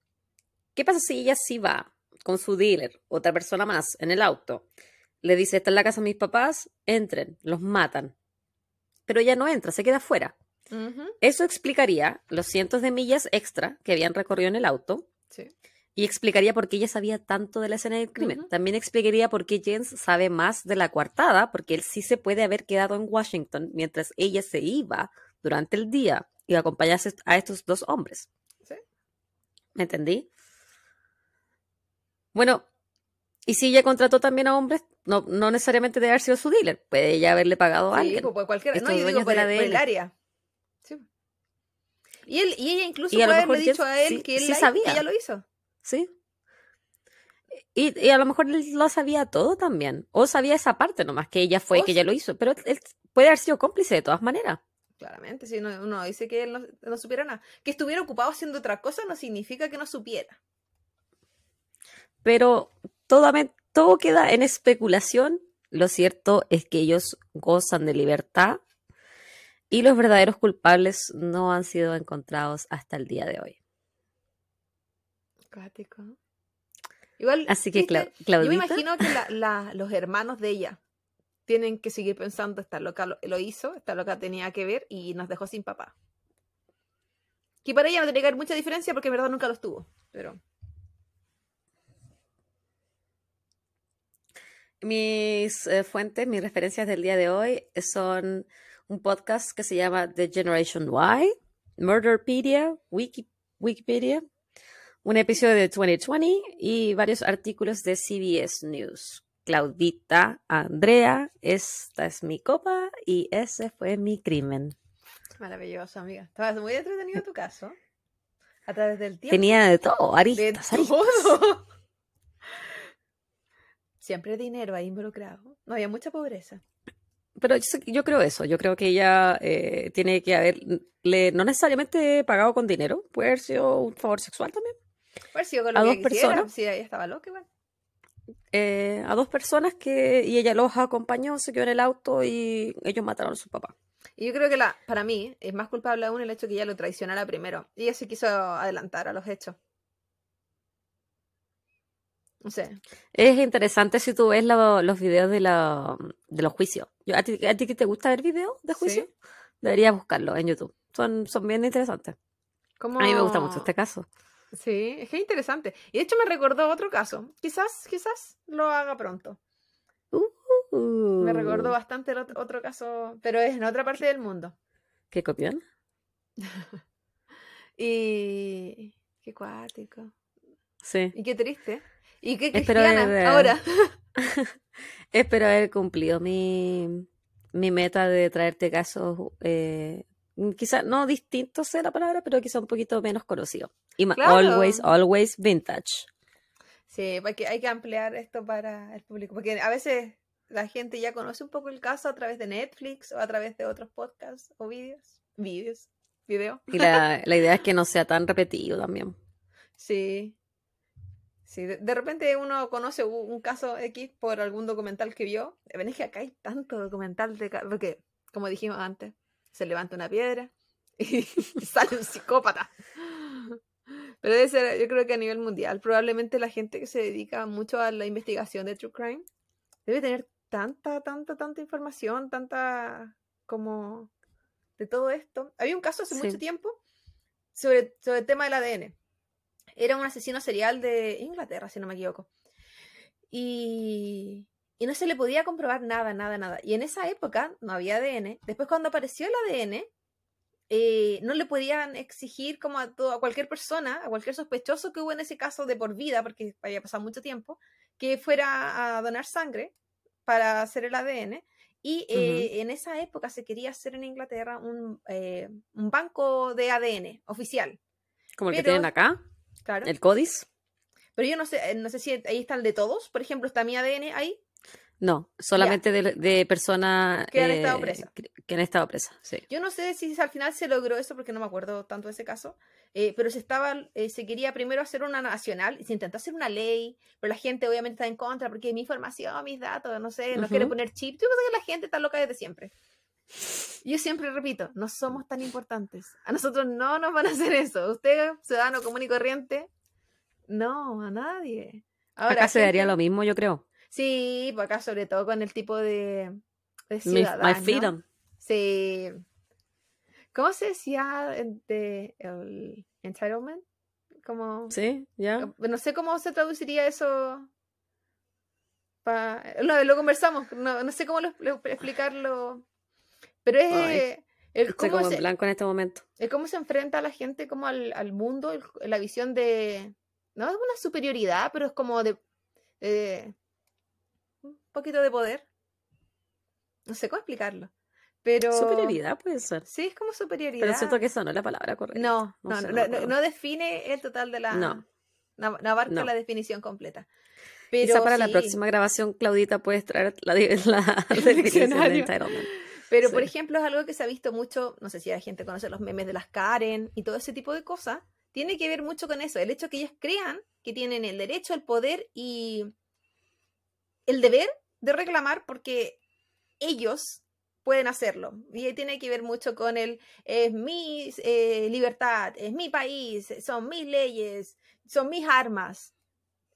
¿Qué pasa si ella sí va con su dealer, otra persona más, en el auto? Le dice, esta es la casa de mis papás, entren, los matan. Pero ella no entra, se queda afuera. Eso explicaría los cientos de millas extra que habían recorrido en el auto. Sí. Y explicaría por qué ella sabía tanto de la escena del crimen. También explicaría por qué Jens sabe más de la coartada, porque él sí se puede haber quedado en Washington mientras ella se iba durante el día y acompañase a estos dos hombres. ¿Sí? ¿Me entendí? Bueno, y si ella contrató también a hombres, no, no necesariamente debe haber sido su dealer, puede ella haberle pagado a alguien. Pues, pues. No, yo digo por, el área. Sí. Y, él, y ella incluso puede haberle dicho a él que él sabía. que ella lo hizo. Sí. Y, a lo mejor él lo sabía todo también. O sabía esa parte nomás, que ella fue, que ella lo hizo. Pero él puede haber sido cómplice de todas maneras. Claramente, si uno, dice que él no, supiera nada. Que estuviera ocupado haciendo otra cosa no significa que no supiera. Pero todo, todo queda en especulación. Lo cierto es que ellos gozan de libertad y los verdaderos culpables no han sido encontrados hasta el día de hoy. Igual, Así que, Yo me imagino que los hermanos de ella tienen que seguir pensando, esta loca lo, hizo, esta loca tenía que ver y nos dejó sin papá. Que para ella no tenía que haber mucha diferencia porque en verdad nunca los tuvo, pero... Mis eh, fuentes, mis referencias del día de hoy son un podcast que se llama The Generation Y, Murderpedia, Wikipedia, un episodio de 2020 y varios artículos de CBS News. Claudita, Andrea, esta es mi copa y ese fue mi crimen. Maravilloso, amiga. Estabas muy entretenido tu caso. A través del tiempo. Tenía de todo, aristas, de todo. Siempre dinero ahí involucrado. No había mucha pobreza. Pero yo, creo eso, yo creo que ella eh, tiene que haberle, no necesariamente pagado con dinero, puede haber sido un favor sexual también a dos personas. Sí, estaba eh, a dos personas que y ella los acompañó, se quedó en el auto y ellos mataron a su papá. Y yo creo que la, para mí es más culpable aún el hecho que ella lo traicionara primero. Y ella se quiso adelantar a los hechos. No sé. Es interesante si tú ves los videos de, la, de los juicios. ¿a, ti, ¿A ti te gusta ver videos de juicio? Deberías buscarlos en YouTube. Son, son bien interesantes. A mí me gusta mucho este caso. Sí, es que es interesante. Y de hecho me recordó otro caso. Quizás, quizás lo haga pronto. Me recordó uh. bastante el otro, caso, pero es en otra parte del mundo. ¿Qué copión? y qué cuático. Sí. Y qué triste. Y qué cristiana ahora. Espero haber cumplido mi, mi meta de traerte casos eh, quizá no distinto sea la palabra, pero quizá un poquito menos conocido. Y always, always vintage. Sí, porque hay que ampliar esto para el público, porque a veces la gente ya conoce un poco el caso a través de Netflix o a través de otros podcasts o vídeos, vídeos, video. Y la, la idea es que no sea tan repetido también. Sí. Sí, de, de repente uno conoce un caso X por algún documental que vio. Ven, es que acá hay tanto documental de porque, como dijimos antes, se levanta una piedra y sale un psicópata. Pero debe ser, yo creo que a nivel mundial, probablemente la gente que se dedica mucho a la investigación de True Crime debe tener tanta, tanta, tanta información, tanta como de todo esto. Había un caso hace Sí. mucho tiempo sobre, sobre el tema del ADN. Era un asesino serial de Inglaterra, si no me equivoco. Y, y no se le podía comprobar nada, nada, nada. Y en esa época no había ADN. Después cuando apareció el ADN, eh, no le podían exigir como a, todo, a cualquier persona, a cualquier sospechoso que hubo en ese caso de por vida, porque había pasado mucho tiempo, que fuera a donar sangre para hacer el ADN. Y eh, en esa época se quería hacer en Inglaterra un, eh, un banco de ADN oficial. Como el que Pero- tienen acá, Claro. el CODIS. Pero yo no sé, eh, no sé si ahí está el de todos. Por ejemplo, está mi ADN ahí. No, solamente de, de personas Que han estado presas. Que, que han estado presas, sí. Yo no sé si al final se logró eso porque no me acuerdo tanto de ese caso. eh, pero se estaba, eh, se quería primero hacer una nacional y se intentó hacer una ley, pero la gente obviamente está en contra porque mi información, mis datos, no sé, no quiere poner chip. Yo creo que la gente está loca desde siempre. Yo siempre repito, no somos tan importantes. A nosotros no nos van a hacer eso. Usted, ciudadano común y corriente, no, a nadie. Ahora, acá se daría lo mismo, yo creo. Sí, pues acá sobre todo con el tipo de, de ciudadano. my freedom. Sí. ¿Cómo se decía el de el entitlement? Como Sí, ya. no sé cómo se traduciría eso. Pa... Lo, lo conversamos, no, no sé cómo lo- lo- explicarlo. Pero es Ay, el cómo, como en se, blanco en este momento. el cómo se enfrenta a la gente como al, al mundo, el- la visión de. No es una superioridad, pero es como de. eh, poquito de poder. No sé cómo explicarlo. Pero. Superioridad puede ser. Sí, es como superioridad. Pero siento que eso no es la palabra correcta. No, No define el total de la. No. No, abarca la definición completa. Pero Quizá para la próxima grabación, Claudita, puedes traer la, la definición de entitlement. Pero, por ejemplo, es algo que se ha visto mucho. No sé si la gente conoce los memes de las Karen y todo ese tipo de cosas. Tiene que ver mucho con eso. El hecho que ellas crean que tienen el derecho, el poder y el deber de reclamar porque ellos pueden hacerlo. Y tiene que ver mucho con el es mi eh, libertad, es mi país, son mis leyes, son mis armas.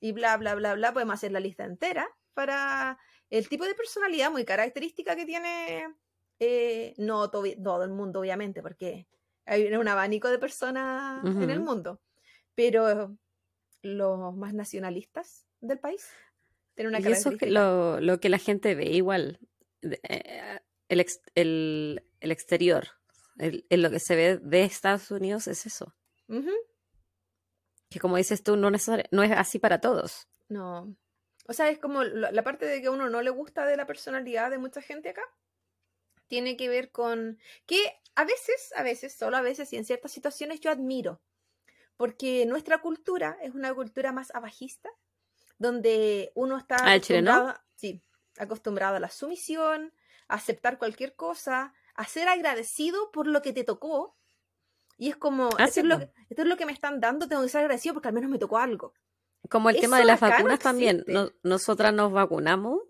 Y bla, bla, bla, bla. Podemos hacer la lista entera para el tipo de personalidad muy característica que tiene, eh, no to- todo el mundo, obviamente, porque hay un abanico de personas en el mundo, pero los más nacionalistas del país una Y eso es lo, lo que la gente ve igual. eh, El, ex- el, el exterior. El, el lo que se ve de Estados Unidos es eso. Que como dices tú, no, no es así para todos. No. O sea, es como la, la parte de que a uno no le gusta de la personalidad de mucha gente acá. Tiene que ver con que a veces, a veces, solo a veces y en ciertas situaciones yo admiro. Porque nuestra cultura es una cultura más abajista, donde uno está Ah, acostumbrado, sí, acostumbrado a la sumisión, a aceptar cualquier cosa, a ser agradecido por lo que te tocó. Y es como, Ah, esto, sí, es lo, esto es lo que me están dando, tengo que ser agradecido porque al menos me tocó algo. Como el tema de las no vacunas también. existe. No- nosotras nos vacunamos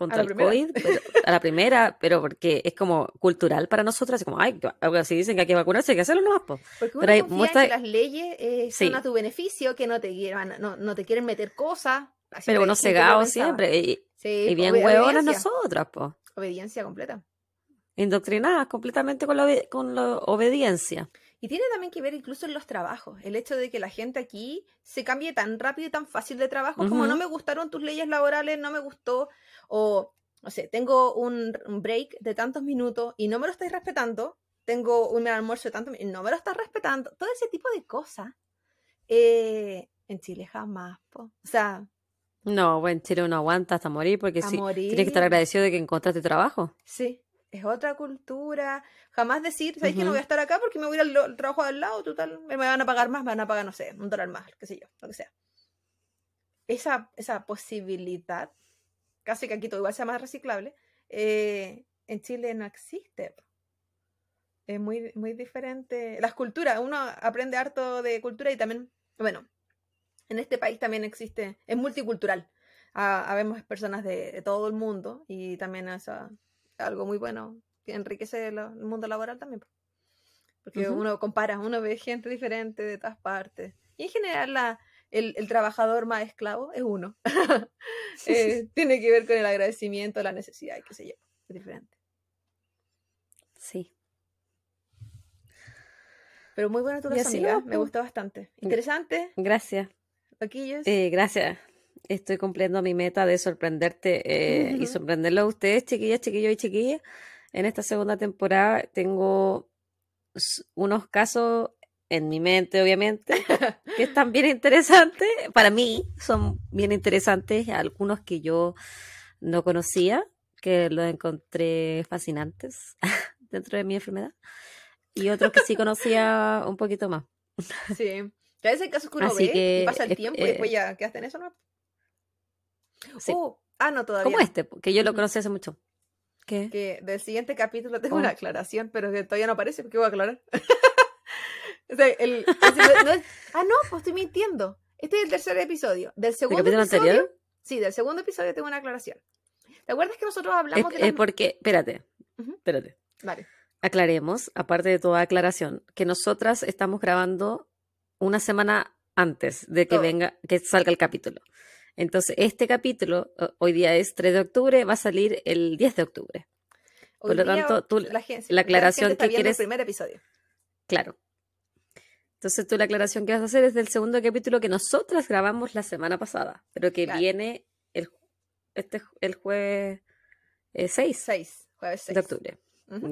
contra el. COVID, pero- a la primera, pero porque es como cultural para nosotras. Es como, ay, algo si dicen que hay que vacunarse, hay que hacerlo nomás. po. Porque uno Pero hay que las leyes eh, son a tu beneficio, que no te quieren, no, no te quieren meter cosas. Así Pero uno cegado siempre. Y, Sí, y bien obediencia, nosotras, pues. obediencia completa. Indoctrinadas completamente con la, con la obediencia. Y tiene también que ver incluso en los trabajos. El hecho de que la gente aquí se cambie tan rápido y tan fácil de trabajo, como no me gustaron tus leyes laborales, no me gustó, o no sé, tengo un, un break de tantos minutos y no me lo estáis respetando, tengo un almuerzo de tantos minutos y no me lo estás respetando, todo ese tipo de cosas. eh, en Chile jamás, po. O sea, No, bueno, en Chile uno aguanta hasta morir porque sí, morir. tienes que estar agradecido de que encontraste trabajo. Sí, es otra cultura. Jamás decir, ¿sabes que no voy a estar acá porque me voy a ir al, al trabajo al lado? Total, me van a pagar más, me van a pagar, no sé, un dólar más, qué sé yo, lo que sea. esa, esa posibilidad, casi que aquí todo igual sea más reciclable, eh, en Chile no existe. Es muy, muy diferente. Las culturas, uno aprende harto de cultura y también, bueno, en este país también existe, es multicultural. Ah, habemos personas de, todo el mundo y también es ah, algo muy bueno que enriquece el mundo laboral también. Porque uno compara, uno ve gente diferente de todas partes. Y en general la, el, trabajador más esclavo es uno. Eh, tiene que ver con el agradecimiento, la necesidad, qué sé yo. Es diferente. Sí. Pero muy buena tu amiga. Me gusta bastante. Interesante. Gracias. Eh, gracias. Estoy cumpliendo mi meta de sorprenderte eh, y sorprenderlo a ustedes, chiquillas, chiquillos y chiquillas. En esta segunda temporada tengo unos casos en mi mente, obviamente, que están bien interesantes. Para mí son bien interesantes, algunos que yo no conocía, que los encontré fascinantes dentro de mi enfermedad, y otros que sí conocía un poquito más. Sí, a veces hay casos que uno ve y pasa el tiempo y después ya quedaste en eso, ¿no? Sí. Uh, ah, no, todavía. Como este, que yo lo conocí hace mucho. ¿Qué? Que del siguiente capítulo tengo una oh. aclaración, pero que todavía no aparece, porque voy a aclarar. ah, no, pues estoy mintiendo. Este es el tercer episodio. Del segundo episodio. Anterior? Sí, del segundo episodio tengo una aclaración. ¿Te acuerdas que nosotros hablamos es, de. porque, espérate, espérate. Vale. Aclaremos, aparte de toda aclaración, que nosotras estamos grabando una semana antes de que venga, que salga el capítulo. Entonces, este capítulo, hoy día es 3 de octubre, va a salir el 10 de octubre. Por lo tanto, tú, la, la aclaración que quieres. El primer episodio. Claro. Entonces, tú la aclaración que vas a hacer es del segundo capítulo que nosotras grabamos la semana pasada, pero que viene el, este, el jueves 6. Eh, 6, jueves 6. De octubre.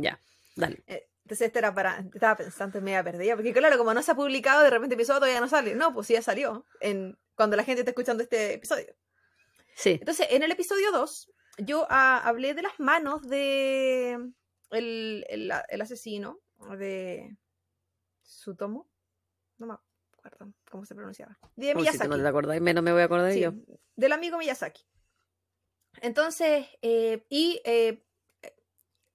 Ya, dale. Eh, entonces este era para, estaba pensando en media perdida, porque claro, como no se ha publicado, de repente el episodio todavía no sale. No, pues sí ya salió, en, cuando la gente está escuchando este episodio. Sí. Entonces, en el episodio 2, yo ah, hablé de las manos de el, el, el, asesino de Sutomo. No me acuerdo cómo se pronunciaba. De Miyazaki. Si no te acordás, menos me voy a acordar yo. Del amigo Miyazaki. Entonces, eh, y eh,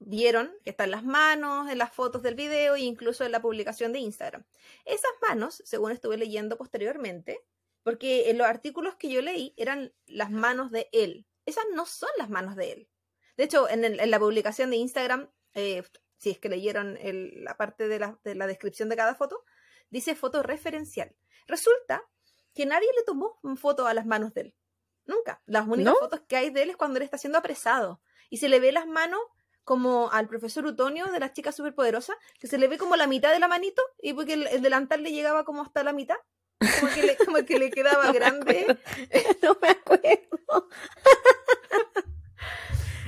vieron que están las manos en las fotos del video e incluso en la publicación de Instagram. Esas manos, según estuve leyendo posteriormente, porque en los artículos que yo leí eran las manos de él. Esas no son las manos de él. De hecho, en, la publicación de Instagram, eh, si es que leyeron la parte de la, de la descripción de cada foto, dice foto referencial. Resulta que nadie le tomó foto a las manos de él. Nunca. Las únicas fotos que hay de él es cuando él está siendo apresado. Y se le ve las manos como al profesor Utonio de las chicas superpoderosas, que se le ve como la mitad de la manito y porque el, delantal le llegaba como hasta la mitad. Como que le, como que le quedaba grande. No me acuerdo.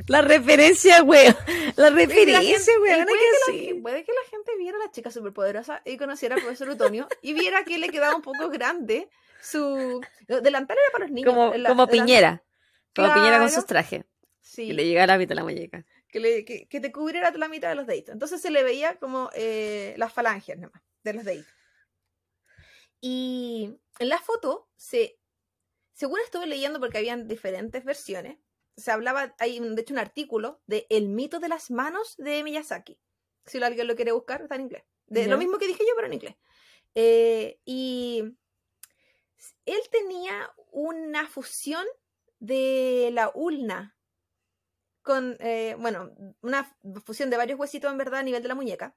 La referencia, weón. La referencia, weón. Puede, puede, que la gente viera a la chica superpoderosa y conociera al profesor Utonio y viera que le quedaba un poco grande su. Delantal era para los niños. Como, como Piñera. Como Piñera con sus trajes. Sí. Y le llegaba la mitad de la muñeca que, te cubriera la mitad de los deditos. Entonces se le veía como eh, las falanges nomás de los deditos. Y en la foto, se, según estuve leyendo, porque habían diferentes versiones, se hablaba, hay de hecho un artículo de El mito de las manos de Miyazaki. Si alguien lo quiere buscar, está en inglés. De lo mismo que dije yo, pero en inglés. Eh, y él tenía una fusión de la ulna con, eh, bueno, una fusión de varios huesitos en verdad a nivel de la muñeca,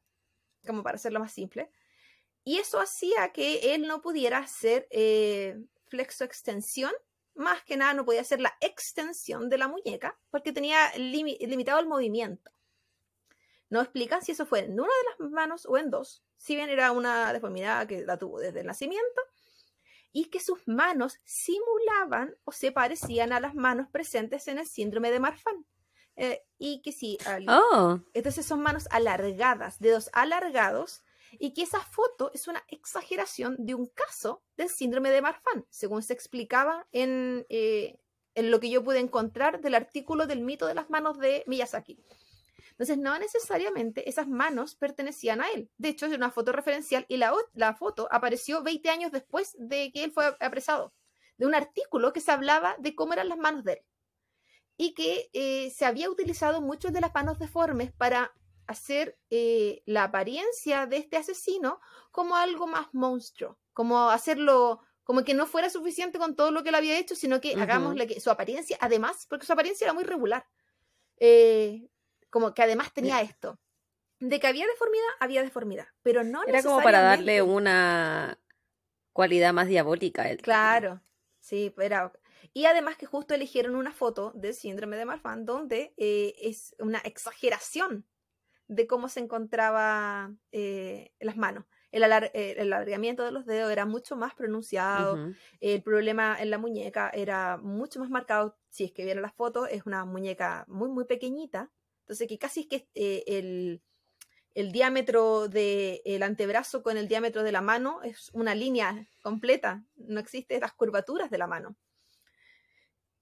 como para hacerlo más simple. Y eso hacía que él no pudiera hacer eh, flexo-extensión, más que nada no podía hacer la extensión de la muñeca, porque tenía limitado el movimiento. No explican si eso fue en una de las manos o en dos, si bien era una deformidad que la tuvo desde el nacimiento, y que sus manos simulaban o se parecían a las manos presentes en el síndrome de Marfan. Eh, y que sí, oh. entonces son manos alargadas, dedos alargados, y que esa foto es una exageración de un caso del síndrome de Marfan, según se explicaba en, eh, en lo que yo pude encontrar del artículo del mito de las manos de Miyazaki. Entonces, no necesariamente esas manos pertenecían a él. De hecho, es una foto referencial y la, la foto apareció 20 años después de que él fue apresado. de un artículo que se hablaba de cómo eran las manos de él. Y que eh, se había utilizado muchas de las manos deformes para hacer eh, la apariencia de este asesino como algo más monstruo, como hacerlo, como que no fuera suficiente con todo lo que él había hecho, sino que hagámosle que su apariencia, además, porque su apariencia era muy regular, eh, como que además tenía esto. De que había deformidad, había deformidad, pero no Era como para darle una cualidad más diabólica a él. Claro, sí, pero... Y además que justo eligieron una foto del síndrome de Marfan donde eh, es una exageración de cómo se encontraba eh, las manos. El, eh, el, alargamiento de los dedos era mucho más pronunciado, el problema en la muñeca era mucho más marcado. Si es que vieron las fotos, es una muñeca muy, muy pequeñita. Entonces, que casi es que eh, el, el, diámetro del antebrazo con el diámetro de la mano es una línea completa. No existen las curvaturas de la mano.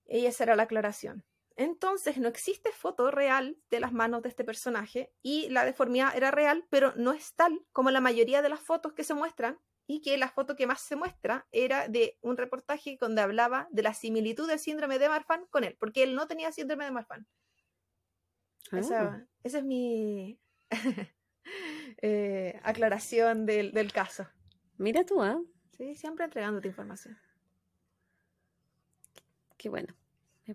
Y esa era la aclaración. Entonces no existe foto real de las manos de este personaje y la deformidad era real, pero no es tal como la mayoría de las fotos que se muestran y que la foto que más se muestra era de un reportaje donde hablaba de la similitud del síndrome de Marfan con él, porque él no tenía síndrome de Marfan. Esa, ah. es mi eh, aclaración del, caso. Mira tú, ¿ah? Sí, siempre entregándote información. Qué bueno.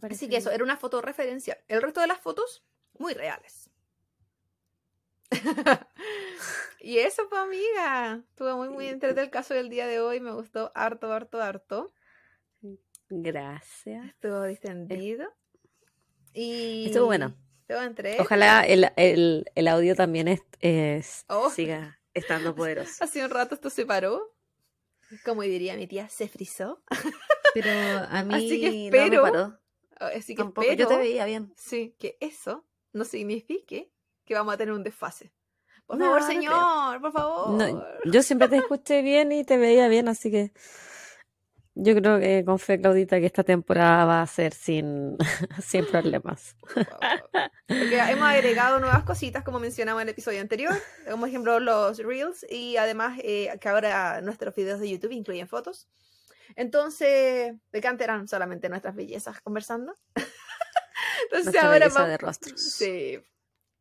Así que eso, era una foto referencial. El resto de las fotos, muy reales. y eso, pues, amiga. Estuvo muy, muy entretenido el caso del día de hoy. Me gustó harto, harto, harto. Gracias. Estuvo distendido. Y... Estuvo bueno. Estuvo entre... Ojalá el, audio también es, oh. siga estando poderoso. Hace un rato esto se paró. Como diría mi tía, se frizó. Pero a mí Así que espero, no paró. Así que espero, yo te veía bien. Sí, que eso no signifique que vamos a tener un desfase. Por favor, señor, por favor. yo siempre te escuché bien y te veía bien, así que yo creo que con fe, Claudita, que esta temporada va a ser sin, sin problemas. hemos agregado nuevas cositas, como mencionaba en el episodio anterior, como ejemplo los Reels, y además eh, que ahora nuestros videos de YouTube incluyen fotos. Entonces, de qué eran solamente nuestras bellezas conversando. Entonces ahora vamos... de rostros. Sí.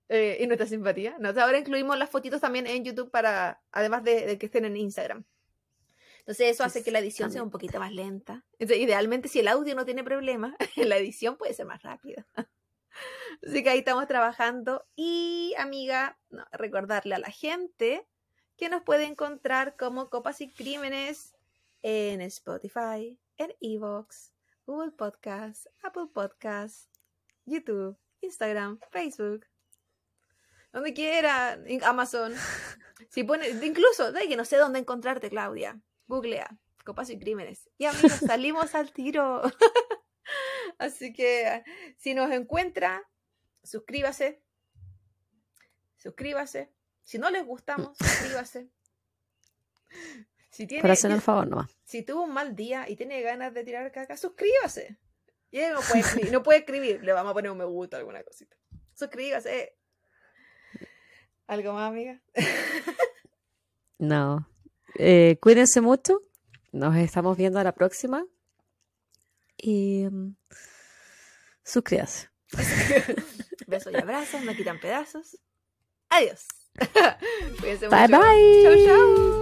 Eh, y nuestra simpatía. Entonces ahora incluimos las fotitos también en YouTube para, además de, que estén en Instagram. Entonces eso hace que la edición sea un poquito más lenta. Entonces, idealmente si el audio no tiene problema, la edición puede ser más rápida. Así que ahí estamos trabajando. Y amiga, recordarle a la gente que nos puede encontrar como Copas y Crímenes en Spotify, en Evox, Google Podcasts, Apple Podcasts, YouTube, Instagram, Facebook, donde quiera, Amazon. Si pone, incluso, de que no sé dónde encontrarte, Claudia. Googlea, copas y crímenes. Y amigos, salimos al tiro. Así que si nos encuentra, suscríbase. Suscríbase. Si no les gustamos, suscríbase. Si tiene, hacer el favor, no. Si tuvo un mal día y tiene ganas de tirar caca, suscríbase. Y él no puede escribir, no puede escribir, le vamos a poner un me gusta, alguna cosita. Suscríbase. ¿Algo más, amiga? no. Eh, cuídense mucho. Nos estamos viendo a la próxima. Y um, suscríbase. Besos y abrazos, no quitan pedazos. Adiós. Cuídense bye mucho. bye. Chau, chau.